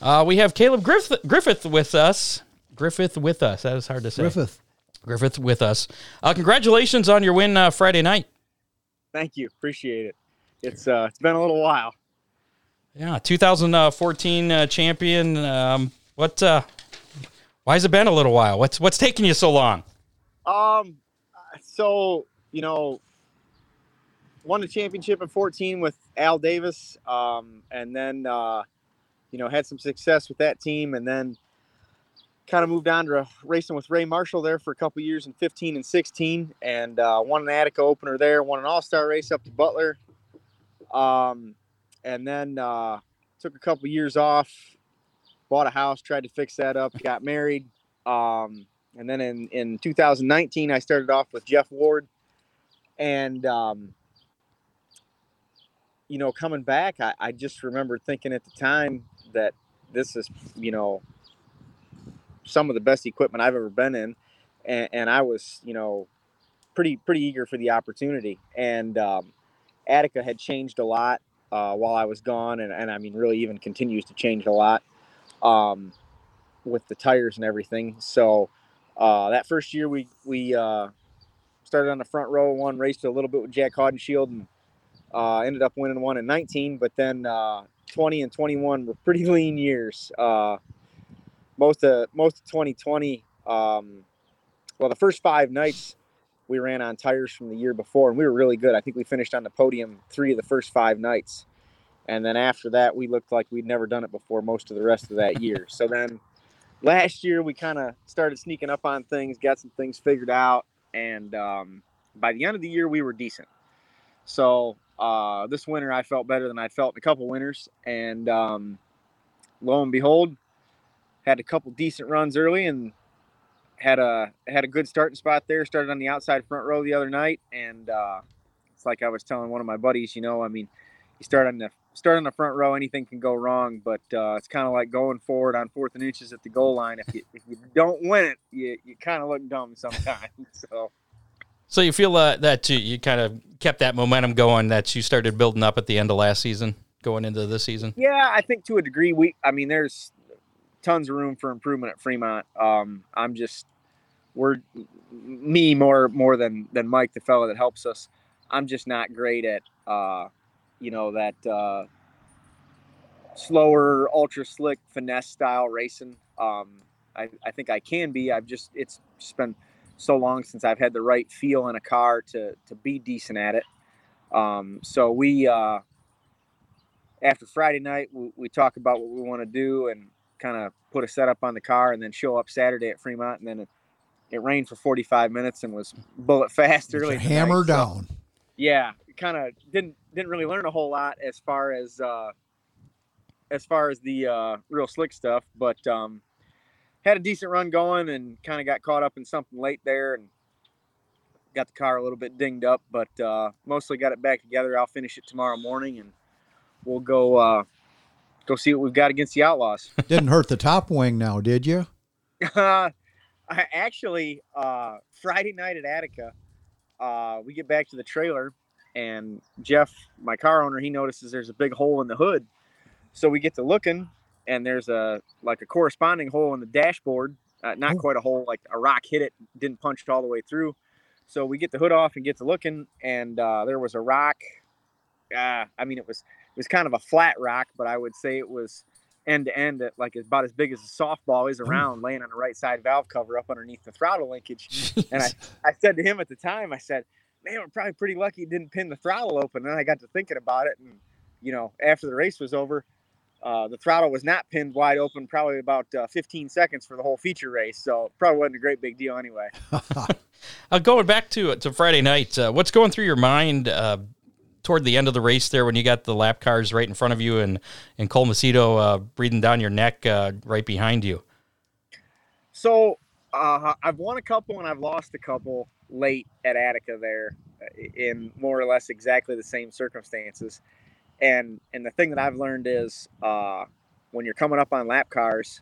uh, we have Caleb Griffith, Griffith with us. Griffith with us. That is hard to say. Griffith. Griffith with us. Uh, congratulations on your win uh, Friday night. Thank you. Appreciate it. It's uh it's been a little while. Yeah, 2014 uh, champion. Um, what? Uh, why has it been a little while? What's what's taking you so long? Um, so you know, won the championship in 14 with Al Davis, um, and then uh, you know had some success with that team, and then kind of moved on to racing with Ray Marshall there for a couple years in 15 and 16, and uh, won an Attica opener there, won an All Star race up to Butler, um, and then uh, took a couple years off, bought a house, tried to fix that up, got married. Um, and then in, in 2019, I started off with Jeff Ward. And, um, you know, coming back, I, I just remember thinking at the time that this is, you know, some of the best equipment I've ever been in. And, and I was, you know, pretty, pretty eager for the opportunity. And um, Attica had changed a lot uh, while I was gone. And, and I mean, really even continues to change a lot um, with the tires and everything. So, uh, that first year we we uh, started on the front row, one raced a little bit with Jack Haudenschild and uh, ended up winning one in 19. But then uh, 20 and 21 were pretty lean years. Uh, most of most of 2020, um, well, the first five nights we ran on tires from the year before, and we were really good. I think we finished on the podium three of the first five nights, and then after that, we looked like we'd never done it before most of the rest of that year. So then last year we kind of started sneaking up on things, got some things figured out, and um, by the end of the year we were decent. So uh, this winter I felt better than I'd felt in a couple winters, and um, lo and behold, had a couple decent runs early and had a had a good starting spot there. Started on the outside front row the other night, and uh, it's like I was telling one of my buddies, you know, I mean, you start on the start on the front row, anything can go wrong. But uh, it's kind of like going forward on fourth and inches at the goal line. If you, if you don't win it, you, you kind of look dumb sometimes. So. So you feel uh, that you, you kind of kept that momentum going that you started building up at the end of last season, going into this season. Yeah, I think to a degree. We, I mean, there's tons of room for improvement at Fremont. Um, I'm just, we're me more more than than Mike, the fellow that helps us. I'm just not great at uh, you know that uh, slower, ultra slick finesse style racing. Um, I, I think I can be. I've just it's just been so long since I've had the right feel in a car to to be decent at it. Um, so we uh, after Friday night we, we talk about what we want to do and kind of put a setup on the car and then show up Saturday at Fremont and then it, rained for 45 minutes and was bullet fast early. Hammer down. So, yeah, kind of didn't didn't really learn a whole lot as far as uh, as far as the uh, real slick stuff, but um, had a decent run going and kind of got caught up in something late there and got the car a little bit dinged up, but uh, mostly got it back together. I'll finish it tomorrow morning and we'll go uh, go see what we've got against the Outlaws. Didn't hurt the top wing now, did you? I actually uh, Friday night at Attica, uh, we get back to the trailer and Jeff, my car owner, he notices there's a big hole in the hood. So we get to looking, and there's a like a corresponding hole in the dashboard. Uh, not Oh. quite a hole, like a rock hit it, didn't punch it all the way through. So we get the hood off and get to looking, and uh, there was a rock. Uh, I mean, it was it was kind of a flat rock, but I would say it was end to end, at like about as big as a softball is around, laying on the right side valve cover up underneath the throttle linkage. And I, I said to him at the time, I said, man, we're probably pretty lucky it didn't pin the throttle open. And I got to thinking about it. And, you know, after the race was over, uh, the throttle was not pinned wide open, probably about uh, 15 seconds for the whole feature race. So it probably wasn't a great big deal anyway. Uh, going back to to Friday night, uh, what's going through your mind uh, toward the end of the race there when you got the lap cars right in front of you and and Cole Macedo uh, breathing down your neck uh, right behind you? So uh, I've won a couple and I've lost a couple late at Attica there uh, in more or less exactly the same circumstances. And and the thing that I've learned is uh, when you're coming up on lap cars,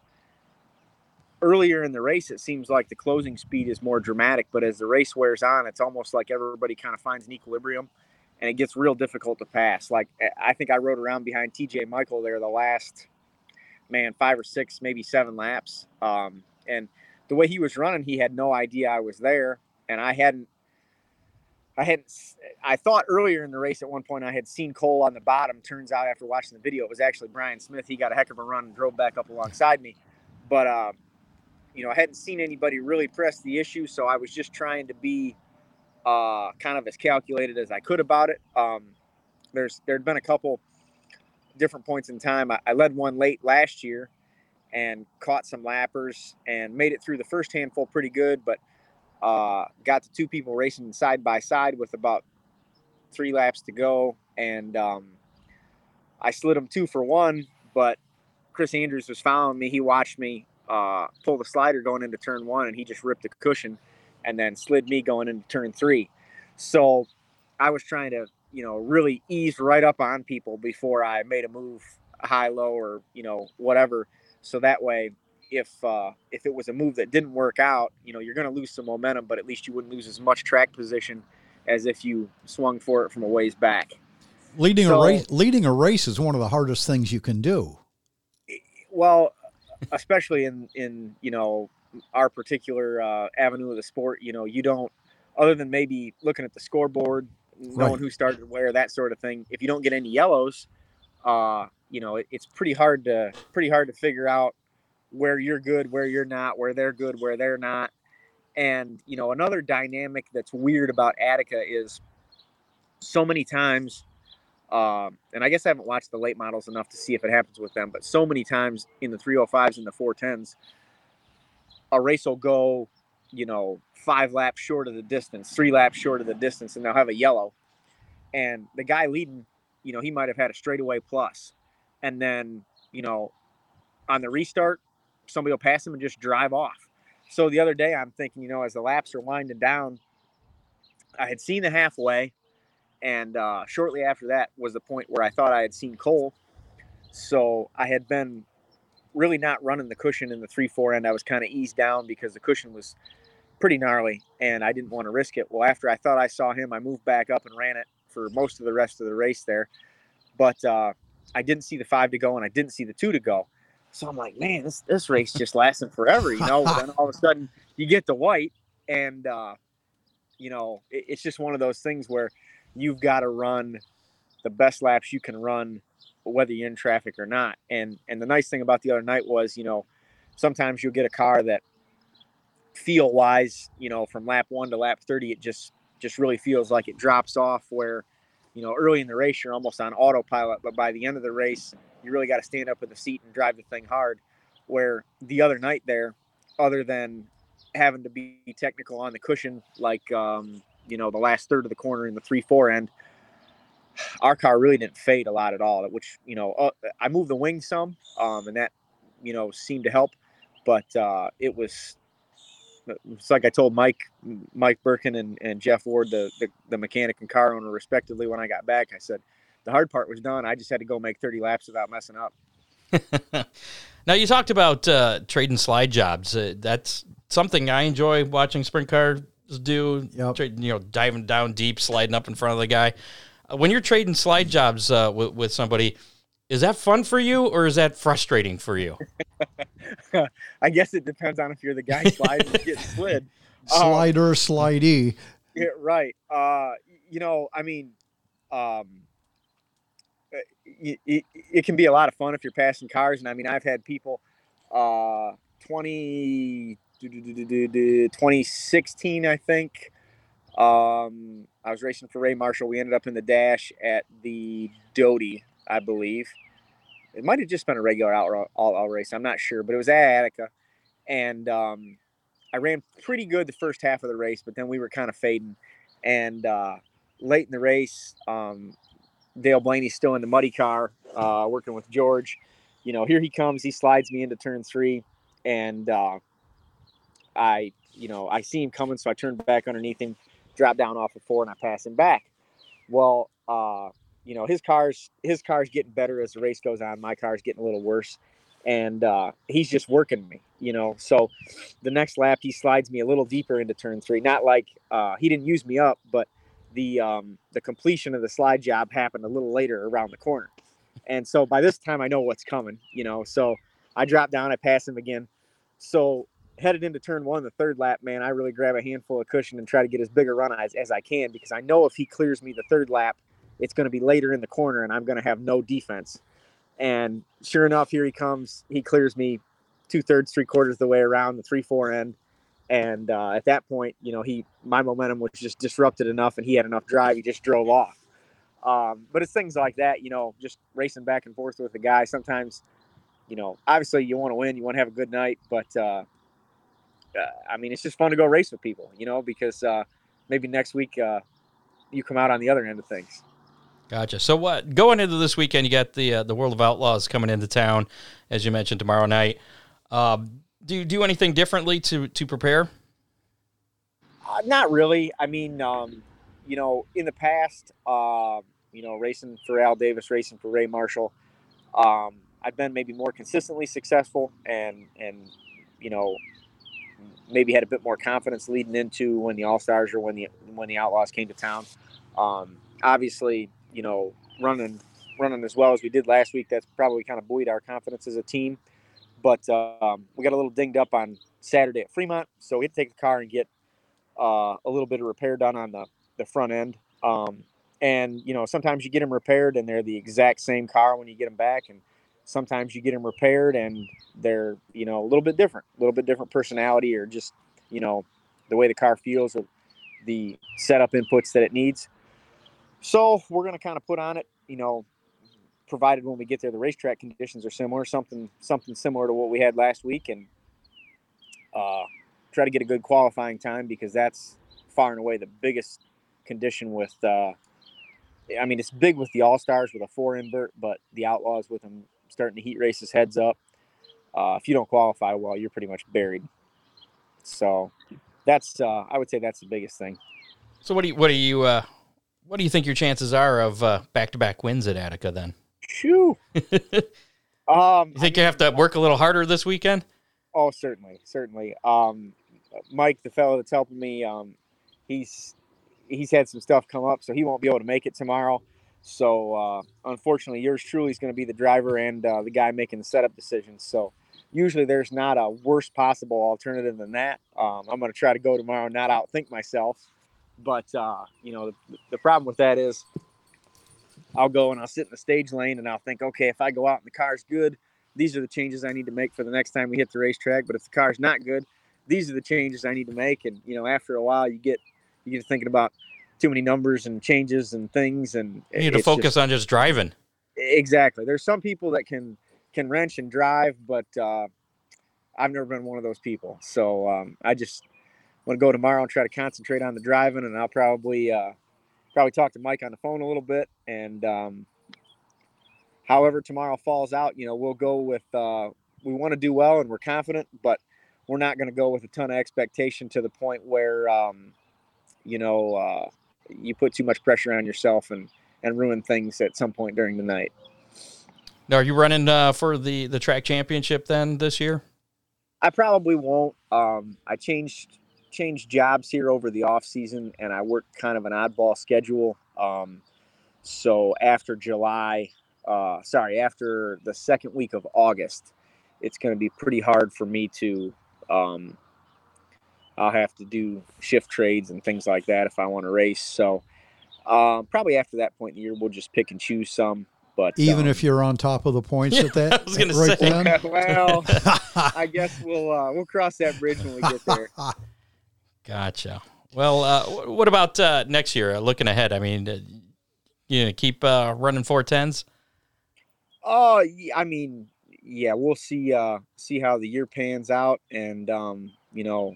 earlier in the race it seems like the closing speed is more dramatic, but as the race wears on, it's almost like everybody kind of finds an equilibrium and it gets real difficult to pass. Like I think I rode around behind TJ Michael there the last man five or six, maybe seven laps. Um, and the way he was running, he had no idea I was there, and I hadn't. I hadn't. I thought earlier in the race at one point I had seen Cole on the bottom. Turns out after watching the video, it was actually Brian Smith. He got a heck of a run and drove back up alongside me. But uh, you know, I hadn't seen anybody really press the issue, so I was just trying to be uh, kind of as calculated as I could about it. Um, there's there had been a couple different points in time. I, I led one late last year and caught some lappers and made it through the first handful pretty good, but uh, got the two people racing side by side with about three laps to go, and um, I slid them two for one. But Chris Andrews was following me. He watched me uh, pull the slider going into turn one, and he just ripped the cushion, and then slid me going into turn three. So I was trying to, you know, really ease right up on people before I made a move high, low, or you know, whatever. So that way, if uh, if it was a move that didn't work out, you know, you're going to lose some momentum, but at least you wouldn't lose as much track position as if you swung for it from a ways back. Leading so, a race, leading a race is one of the hardest things you can do. Well, especially in in you know our particular uh, avenue of the sport, you know, you don't other than maybe looking at the scoreboard, knowing right. who started where, that sort of thing. If you don't get any yellows, uh, you know, it, it's pretty hard to pretty hard to figure out where you're good, where you're not, where they're good, where they're not. And, you know, another dynamic that's weird about Attica is so many times, uh, and I guess I haven't watched the late models enough to see if it happens with them, but so many times in the 305s and the 410s, a race will go, you know, five laps short of the distance, three laps short of the distance, and they'll have a yellow. And the guy leading, you know, he might have had a straightaway plus. And then, you know, on the restart, somebody will pass him and just drive off. So the other day, I'm thinking, you know, as the laps are winding down, I had seen the halfway, and uh, shortly after that was the point where I thought I had seen Cole. So I had been really not running the cushion in the three four end. I was kind of eased down because the cushion was pretty gnarly, and I didn't want to risk it. Well, after I thought I saw him, I moved back up and ran it for most of the rest of the race there, but uh, I didn't see the five to go, and I didn't see the two to go. So I'm like, man, this this race just lasting forever, you know. then all of a sudden you get the white, and uh, you know it, it's just one of those things where you've got to run the best laps you can run, whether you're in traffic or not. And and the nice thing about the other night was, you know, sometimes you'll get a car that feel wise, you know, from lap one to lap 30, it just just really feels like it drops off where you know, early in the race, you're almost on autopilot, but by the end of the race, you really got to stand up in the seat and drive the thing hard. Where the other night there, other than having to be technical on the cushion, like, um, you know, the last third of the corner in the 3 4 end, our car really didn't fade a lot at all, which, you know, uh, I moved the wing some, um, and that, you know, seemed to help, but uh, it was it's like I told Mike, Mike Birkin and, and Jeff Ward, the, the, the mechanic and car owner, respectively, when I got back, I said, the hard part was done. I just had to go make 30 laps without messing up. now you talked about uh, trading slide jobs. Uh, that's something I enjoy watching sprint cars do. Yep. you know, diving down deep, sliding up in front of the guy. When you're trading slide jobs uh, with, with somebody, is that fun for you or is that frustrating for you? I guess it depends on if you're the guy sliding get slid. Slider, um, slidey. Yeah, right. Uh, you know, I mean, um, it, it, it, can be a lot of fun if you're passing cars. And I mean, I've had people, uh, 20, 2016, I think. Um, I was racing for Ray Marshall. We ended up in the dash at the Doty, I believe. It might have just been a regular all, all, race. I'm not sure, but it was at Attica, and um, I ran pretty good the first half of the race, but then we were kind of fading. And uh, late in the race, um, Dale Blaney's still in the muddy car, uh, working with George. You know, here he comes. He slides me into turn three, and uh, I, you know, I see him coming, so I turn back underneath him, drop down off of four, and I pass him back. Well, uh, you know his car's his car's getting better as the race goes on. My car's getting a little worse, and uh, he's just working me. You know, so the next lap he slides me a little deeper into turn three. Not like uh, he didn't use me up, but the um, the completion of the slide job happened a little later around the corner, and so by this time I know what's coming. You know, so I drop down, I pass him again. So headed into turn one, the third lap, man, I really grab a handful of cushion and try to get as big a run as, as I can because I know if he clears me the third lap, it's going to be later in the corner and I'm going to have no defense. And sure enough, here he comes. He clears me two thirds, three quarters of the way around the three four end. And uh, at that point, you know, he my momentum was just disrupted enough, and he had enough drive. He just drove off. Um, but it's things like that, you know, just racing back and forth with a guy. Sometimes, you know, obviously you want to win, you want to have a good night, but uh, uh, I mean, it's just fun to go race with people, you know, because uh, maybe next week uh, you come out on the other end of things. Gotcha. So what going into this weekend? You got the uh, the World of Outlaws coming into town, as you mentioned tomorrow night. Um, do you do anything differently to to prepare? Uh, not really. I mean, um, you know, in the past, uh, you know, racing for Al Davis, racing for Ray Marshall, um, I've been maybe more consistently successful, and and you know, maybe had a bit more confidence leading into when the All Stars or when the when the Outlaws came to town. Um, obviously, you know, running running as well as we did last week, that's probably kind of buoyed our confidence as a team. But um, we got a little dinged up on Saturday at Fremont, so we had to take the car and get uh, a little bit of repair done on the, the front end. Um, and you know, sometimes you get them repaired and they're the exact same car when you get them back, and sometimes you get them repaired and they're you know a little bit different, a little bit different personality or just you know the way the car feels or the setup inputs that it needs. So we're going to kind of put on it, you know, provided when we get there the racetrack conditions are similar, something something similar to what we had last week, and uh, try to get a good qualifying time because that's far and away the biggest condition with. Uh, I mean, it's big with the All Stars with a four invert, but the Outlaws with them starting to heat races heads up. Uh, if you don't qualify well, you're pretty much buried. So that's uh, I would say that's the biggest thing. So what do you what do you uh, what do you think your chances are of back to back wins at Attica then? Shoo. um, you think you have to work a little harder this weekend? Oh, certainly, certainly. Um, Mike, the fellow that's helping me, um, he's he's had some stuff come up, so he won't be able to make it tomorrow. So uh, unfortunately, yours truly is going to be the driver and uh, the guy making the setup decisions. So usually there's not a worse possible alternative than that. Um, I'm going to try to go tomorrow, and not outthink myself. But uh, you know, the, the problem with that is I'll go and I'll sit in the stage lane and I'll think, okay, if I go out and the car's good, these are the changes I need to make for the next time we hit the racetrack. But if the car's not good, these are the changes I need to make. And you know, after a while, you get you get thinking about too many numbers and changes and things, and you need to focus just, on just driving. Exactly. There's some people that can can wrench and drive, but uh, I've never been one of those people. So um, I just want to go tomorrow and try to concentrate on the driving, and I'll probably uh, probably talk to Mike on the phone a little bit. And um, however tomorrow falls out, you know, we'll go with. Uh, we want to do well, and we're confident, but we're not going to go with a ton of expectation to the point where, um, you know, uh, you put too much pressure on yourself and and ruin things at some point during the night. Now, are you running uh, for the the track championship then this year? I probably won't. Um, I changed changed jobs here over the off season, and I worked kind of an oddball schedule. Um, so after July, uh, sorry, after the second week of August, it's going to be pretty hard for me to. Um, I'll have to do shift trades and things like that if I want to race. So um, probably after that point in the year, we'll just pick and choose some. But even um, if you're on top of the points yeah, at that, I was going right to say. well, I guess we'll uh, we'll cross that bridge when we get there. Gotcha. Well, uh, what about uh, next year? Uh, looking ahead, I mean, uh, you know, keep uh, running four tens. Oh, I mean, yeah, we'll see. see how the year pans out, and um, you know,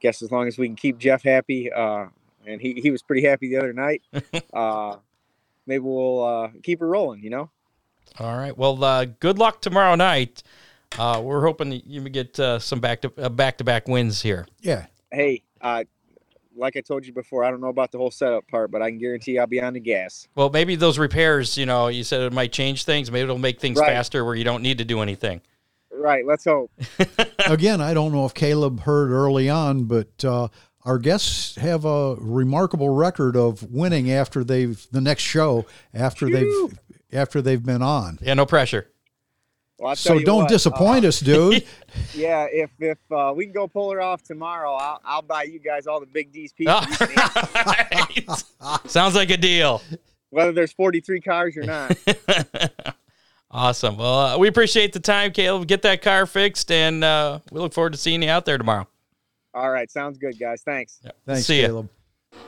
guess as long as we can keep Jeff happy, uh, and he, he was pretty happy the other night. Uh, maybe we'll uh, keep it rolling. You know. All right. Well, good luck tomorrow night. we're hoping you get some back to back to back wins here. Yeah hey, uh, like I told you before, I don't know about the whole setup part, but I can guarantee I'll be on the gas. Well, maybe those repairs, you know, you said it might change things. Maybe it'll make things right. faster where you don't need to do anything. Right. Let's hope. Again, I don't know if Caleb heard early on, but uh, our guests have a remarkable record of winning after they've the next show after Phew. they've after they've been on. Yeah, no pressure. Well, So don't what, disappoint uh, us, dude. Yeah, if if uh, we can go pull her off tomorrow, I'll, I'll buy you guys all the Big D's pizza, All right. Sounds like a deal. whether there's 43 cars or not. Awesome. Well, uh, we appreciate the time, Caleb. Get that car fixed, and uh, we look forward to seeing you out there tomorrow. all right, sounds good, guys. Thanks. Thanks, See ya. Caleb. There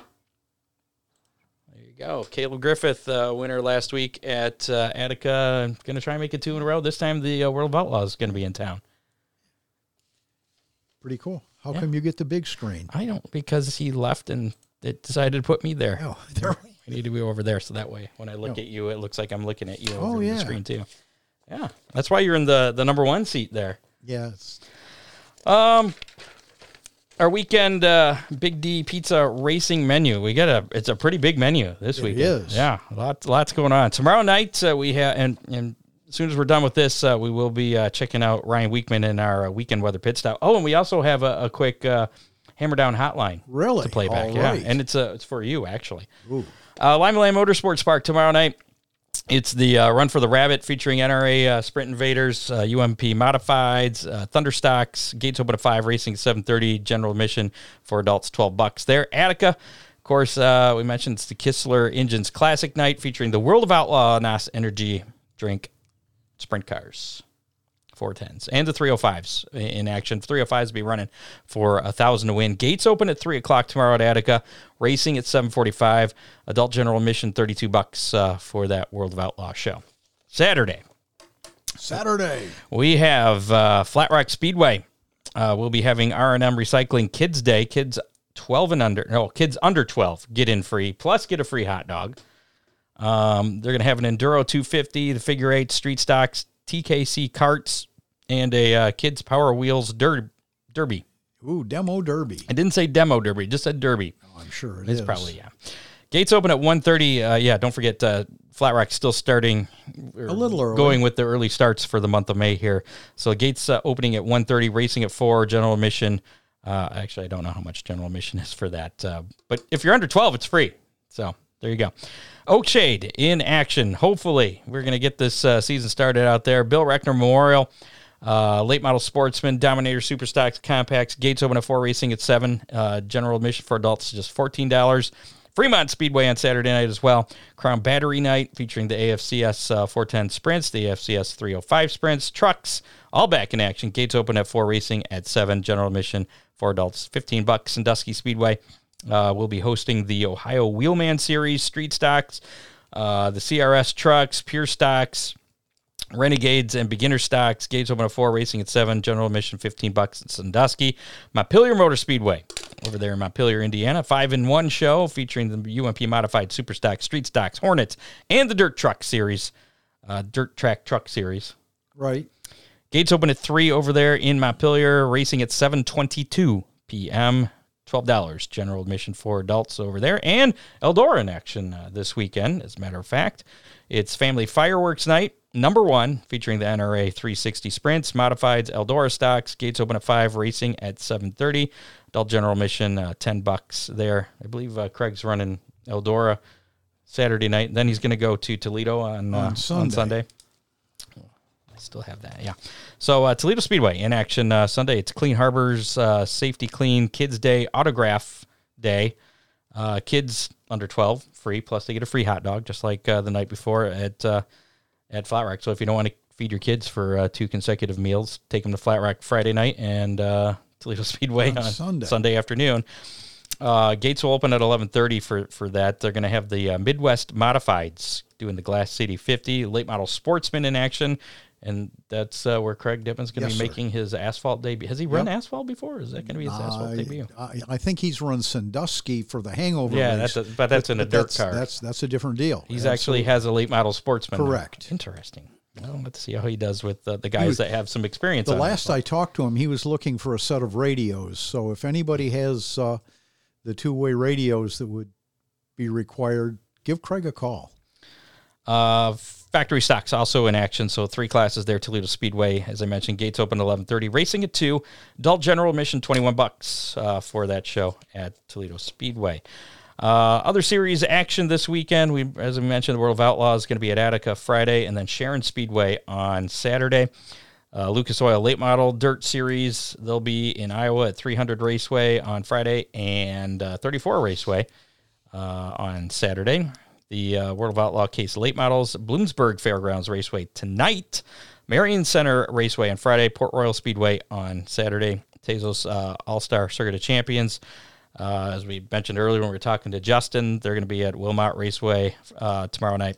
you go. Caleb Griffith, uh, winner last week at uh, Attica. Going to try and make it two in a row. This time, the uh, World of Outlaws is going to be in town. Pretty cool. How Yeah. come you get the big screen? I don't because he left and it decided to put me there. Oh, there. I need to be over there so that way when I look Oh. at you, it looks like I'm looking at you over Oh, the screen too. Yeah, that's why you're in the the number one seat there. Yes. Um, our weekend uh, Big D Pizza racing menu. We got a it's a pretty big menu this It weekend. is. Yeah, lots lots going on. Tomorrow night uh, we have and and as soon as we're done with this, uh, we will be uh, checking out Ryan Weekman in our uh, weekend weather pit stop. Oh, and we also have a, a quick uh, hammer down hotline Really? to play back. All yeah, right. and it's uh, it's for you actually. Ooh. Uh, Limaland Motorsports Park tomorrow night. It's the uh, Run for the Rabbit featuring NRA uh, Sprint Invaders, uh, UMP Modifieds, uh, Thunderstocks. Gates open at five, racing at seven thirty. General admission for adults twelve bucks. There, Attica. Of course, uh, we mentioned it's the Kistler Engines Classic Night featuring the World of Outlaw NOS Energy Drink Sprint Cars. 410s and the 305s in action. 305s be running for a thousand to win. Gates open at three o'clock tomorrow at Attica. Racing at 745. Adult general admission 32 bucks uh, for that World of Outlaw show. Saturday Saturday. we have uh, Flat Rock Speedway. Uh, we'll be having R and M Recycling Kids Day. Kids 12 and under, no, kids under 12 get in free, plus get a free hot dog. Um, they're going to have an Enduro 250, the figure eight, street stocks, TKC carts, and a uh, kids Power Wheels der- derby. Ooh, demo derby. I didn't say demo derby, just said derby. Oh, I'm sure it It's is. probably yeah. Gates open at 1.30. Uh, yeah, don't forget uh, Flat Rock's still starting A little early. going with the early starts for the month of May here. So Gates uh, opening at 1.30, racing at 4, general admission. Uh, actually, I don't know how much general admission is for that. Uh, but if you're under 12, it's free. So there you go. Oakshade in action. Hopefully, we're going to get this uh, season started out there. Bill Reckner Memorial. Uh, late model sportsman, Dominator Super Stocks, Compacts, Gates open at four, racing at seven. Uh, general admission for adults just fourteen dollars. Fremont Speedway on Saturday night as well. Crown Battery Night featuring the AFCS uh, 410 Sprints, the AFCS 305 Sprints, trucks, all back in action. Gates open at four, racing at seven. General admission for adults, fifteen bucks. Sandusky Speedway uh, will be hosting the Ohio Wheelman Series, Street Stocks, uh, the CRS trucks, Pure Stocks, Renegades and beginner stocks. Gates open at four, racing at seven. General admission fifteen bucks in Sandusky. Montpelier Motor Speedway over there in Montpelier, Indiana. Five in one show featuring the UMP modified super stock, street stocks, Hornets, and the dirt truck series, uh, dirt track truck series. Right. Gates open at three over there in Montpelier, racing at seven twenty-two p.m. Twelve dollars general admission for adults over there, and Eldora in action uh, this weekend. As a matter of fact, it's family fireworks night number one, featuring the NRA 360 sprints, modifieds, Eldora stocks. Gates open at five, racing at 7:30. Adult general admission uh, ten bucks there. I believe uh, Craig's running Eldora Saturday night. Then he's going to go to Toledo on uh, On on Sunday. Still have that. Yeah. So uh, Toledo Speedway in action uh, Sunday. It's Clean Harbors uh, Safety-Kleen Kids Day Autograph Day. Uh, kids under 12 free plus they get a free hot dog just like uh, the night before at uh, at Flat Rock. So if you don't want to feed your kids for uh, two consecutive meals, take them to Flat Rock Friday night and uh, Toledo Speedway On on, Sunday. Sunday afternoon. Uh, gates will open at 11:30 for for that. They're going to have the uh, Midwest Modifieds doing the Glass City 50 late model Sportsman in action, and that's uh, where Craig Dippin's going to Yes, be sir. making his asphalt debut. Has he run Yep. asphalt before? Is that going to be his asphalt debut? I, I think he's run Sandusky for the hangover Yeah, race. that's a- but that's in a dirt that's, car. That's that's a different deal. He's actually has elite model Sportsman. now. Correct. Interesting. Well, let's see how he does with uh, the guys was- that have some experience. The last asphalt. I talked to him, he was looking for a set of radios. So if anybody has uh, the two-way radios that would be required, give Craig a call. Uh, factory stocks also in action. So three classes there. Toledo Speedway, as I mentioned, gates open eleven thirty. Racing at two. Adult general admission twenty one bucks uh, for that show at Toledo Speedway. Uh, other series action this weekend. We, as we mentioned, the World of Outlaws is going to be at Attica Friday, and then Sharon Speedway on Saturday. Uh, Lucas Oil Late Model Dirt Series. They'll be in Iowa at 300 Raceway on Friday and uh, 34 Raceway uh, on Saturday. The uh, World of Outlaw Case Late Models Bloomsburg Fairgrounds Raceway tonight. Marion Center Raceway on Friday. Port Royal Speedway on Saturday. Tezos uh, All Star Circuit of Champions. Uh, as we mentioned earlier when we were talking to Justin, they're going to be at Wilmot Raceway tomorrow night.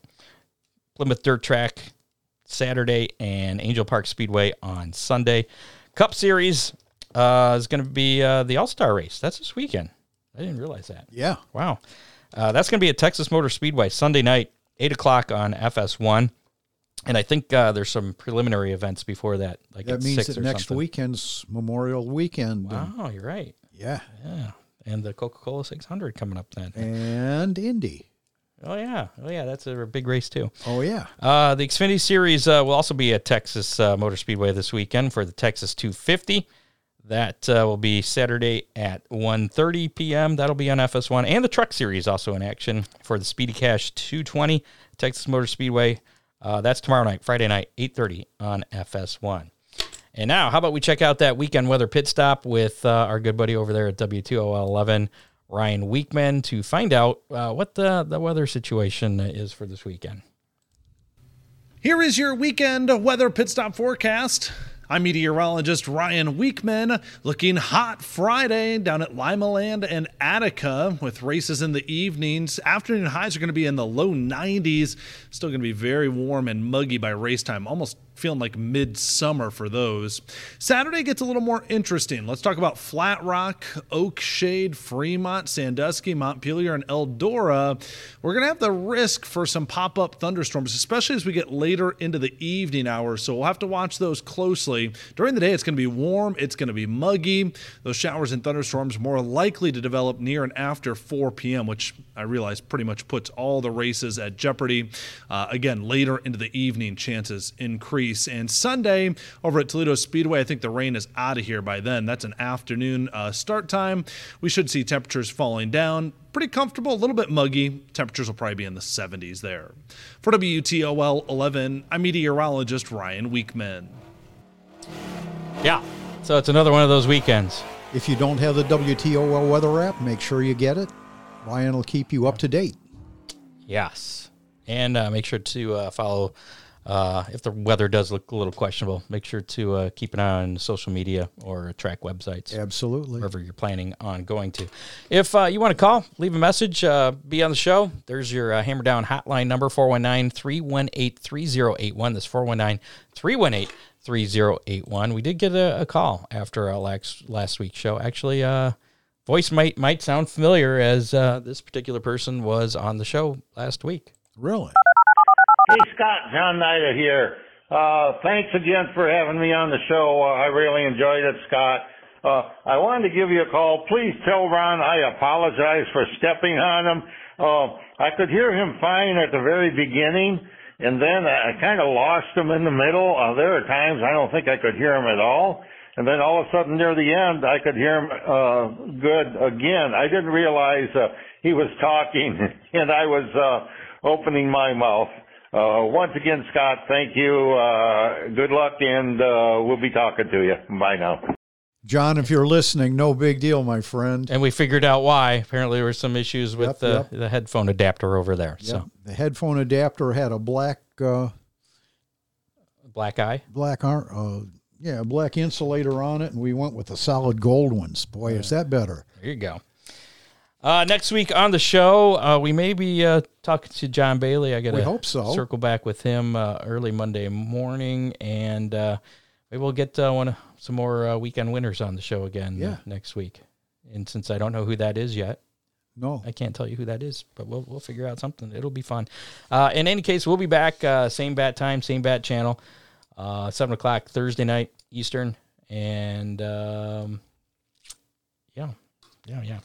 Plymouth Dirt Track Saturday and Angel Park Speedway on Sunday. Cup Series uh, is going to be uh, the All Star Race. That's this weekend. I didn't realize that. Yeah. Wow. Uh, that's going to be at Texas Motor Speedway Sunday night, 8 o'clock on FS1. And I think uh, there's some preliminary events before that. Like that at means that next something. weekend's Memorial Weekend. Wow, you're right. Yeah. Yeah. And the Coca Cola 600 coming up then. And Indy. Oh, yeah. Oh, yeah. That's a big race, too. Oh, yeah. Uh, the Xfinity Series uh, will also be at Texas uh, Motor Speedway this weekend for the Texas 250. That uh, will be Saturday at 1.30 p.m. That'll be on FS1. And the Truck Series also in action for the Speedy Cash 220, Texas Motor Speedway. Uh, that's tomorrow night, Friday night, 8.30 on FS1. And now, how about we check out that weekend weather pit stop with uh, our good buddy over there at WTOL 11, Ryan Weekman, to find out uh, what the, the weather situation is for this weekend. Here is your weekend weather pit stop forecast. I'm meteorologist Ryan Weekman. Looking hot Friday down at Limaland and Attica with races in the evenings. Afternoon highs are going to be in the low 90s. Still going to be very warm and muggy by race time, almost feeling like midsummer for those. Saturday gets a little more interesting. Let's talk about Flat Rock, Oakshade, Fremont, Sandusky, Montpelier, and Eldora. We're going to have the risk for some pop up thunderstorms, especially as we get later into the evening hours. So we'll have to watch those closely. During the day, it's going to be warm, it's going to be muggy. Those showers and thunderstorms more likely to develop near and after 4 p.m., which I realize pretty much puts all the races at jeopardy. Uh, again, later into the evening, chances increase. And Sunday over at Toledo Speedway, I think the rain is out of here by then. That's an afternoon uh, start time. We should see temperatures falling down. Pretty comfortable, a little bit muggy. Temperatures will probably be in the 70s there. For WTOL 11, I'm meteorologist Ryan Weekman. Yeah. So it's another one of those weekends. If you don't have the WTOL weather app, make sure you get it. Ryan will keep you up to date. Yes. And uh, make sure to uh, follow, uh, if the weather does look a little questionable, make sure to uh, keep an eye on social media or track websites. Absolutely. Wherever you're planning on going to. If uh, you want to call, leave a message, uh, be on the show, there's your uh, Hammer Down hotline number 419 318 3081. That's 419 318 3081. We did get a, a call after our last, last week's show. Actually, uh, voice might might sound familiar as uh, this particular person was on the show last week. Really? Hey, Scott, John Nida here. Uh, thanks again for having me on the show. Uh, I really enjoyed it, Scott. Uh, I wanted to give you a call. Please tell Ron I apologize for stepping on him. Uh, I could hear him fine at the very beginning, and then I kind of lost him in the middle. Uh, there are times I don't think I could hear him at all. And then all of a sudden near the end, I could hear him uh, good again. I didn't realize uh, he was talking, and I was uh, opening my mouth. Uh, once again, Scott, thank you. Uh, good luck, and uh, we'll be talking to you. Bye now. John, if you're listening, no big deal, my friend. And we figured out why. Apparently, there were some issues with Yep, the, yep. the headphone adapter over there. So, The headphone adapter had a black, uh, black eye. black, uh, yeah, a black insulator on it, and we went with the solid gold ones. Boy, is that better? There you go. Uh, next week on the show, uh, we may be uh, talking to John Bailey. I got We to hope so. circle back with him uh, early Monday morning, and uh, maybe we'll get uh, one of- some more uh, weekend winners on the show again Yeah. next week. And since I don't know who that is yet, No, I can't tell you who that is, but we'll we'll figure out something. It'll be fun. Uh, in any case, we'll be back uh, same bat time, same bat channel, uh, seven o'clock Thursday night Eastern, and um, yeah, yeah, yeah.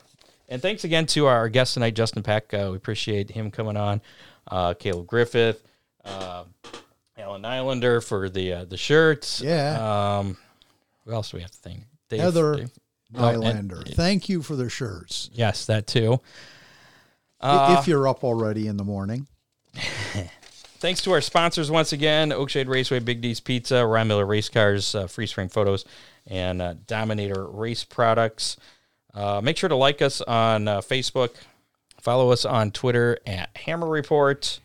And thanks again to our guest tonight, Justin Peck. Uh, we appreciate him coming on. Uh, Caleb Griffith, uh, Alan Islander for the uh, the shirts. Yeah. Um, who else do we have to thank? Dave, Heather Dave- Oh, and- Nylander. Thank you for the shirts. Yes, that too. I- if you're up already in the morning. Thanks to our sponsors once again Oakshade Raceway, Big D's Pizza, Ryan Miller Race Cars, uh, Freeze Frame Photos, and uh, Dominator Race Products. Uh, make sure to like us on uh, Facebook. Follow us on Twitter at Hammer Report.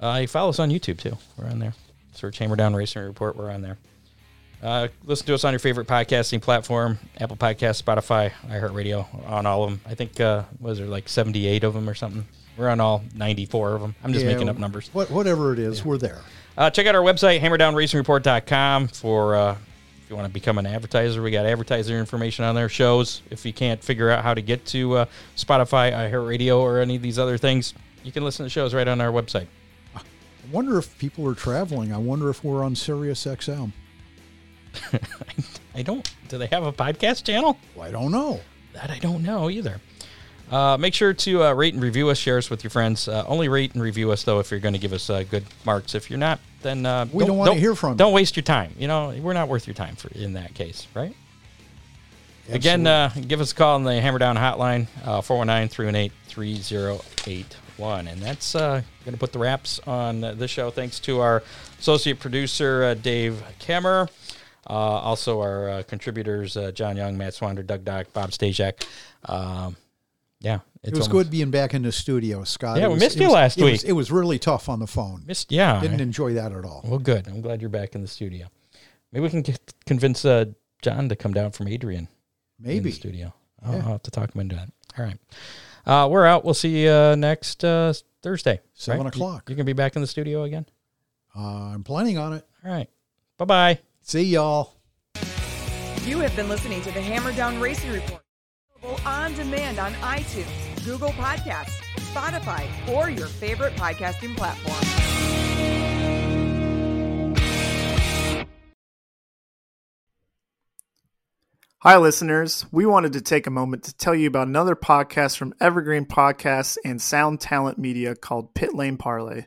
Uh, you follow us on YouTube too. We're on there. Search Hammer Down Racing Report. We're on there. Uh, listen to us on your favorite podcasting platform Apple Podcast, Spotify, iHeartRadio, on all of them. I think, uh, was there like 78 of them or something? We're on all 94 of them. I'm just Yeah, making up numbers. What, whatever it is, we're there. Uh, check out our website, hammerdownracingreport.com, for uh, if you want to become an advertiser. We got advertiser information on there, shows. If you can't figure out how to get to uh, Spotify, iHeartRadio, or any of these other things, you can listen to shows right on our website. I wonder if people are traveling. I wonder if we're on Sirius XM. I don't. Do they have a podcast channel? I don't know. That I don't know either. Uh, make sure to uh, rate and review us, share us with your friends. Uh, only rate and review us though if you're going to give us uh, good marks. If you're not, then uh, We don't wanna hear from. Don't waste your time. You know, we're not worth your time for in that case, right? Again, uh, give us a call on the Hammer Down hotline, uh, 419 318 3081. And that's uh, going to put the wraps on this show. Thanks to our associate producer, uh, Dave Kemmer. Uh, also, our uh, contributors, uh, John Young, Matt Swander, Doug Dock, Bob Stajak. Um, yeah, It was good being back in the studio, Scott. Yeah, It we was- missed you was- last it was- week. it was really tough on the phone. Missed, yeah. Didn't enjoy that at all. Well, good. I'm glad you're back in the studio. Maybe we can get, convince uh, John to come down from Adrian. in the Maybe. studio. I'll, Yeah. I'll have to talk him into that. All right. Uh, we're out. We'll see you uh, next uh, Thursday. Seven right? o'clock. You, you can be back in the studio again. Uh, I'm planning on it. All right. Bye bye. See y'all. You have been listening to the Hammer Down Racing Report. Available on demand on iTunes, Google Podcasts, Spotify, or your favorite podcasting platform. Hi, listeners. We wanted to take a moment to tell you about another podcast from Evergreen Podcasts and Sound Talent Media called Pit Lane Parlay.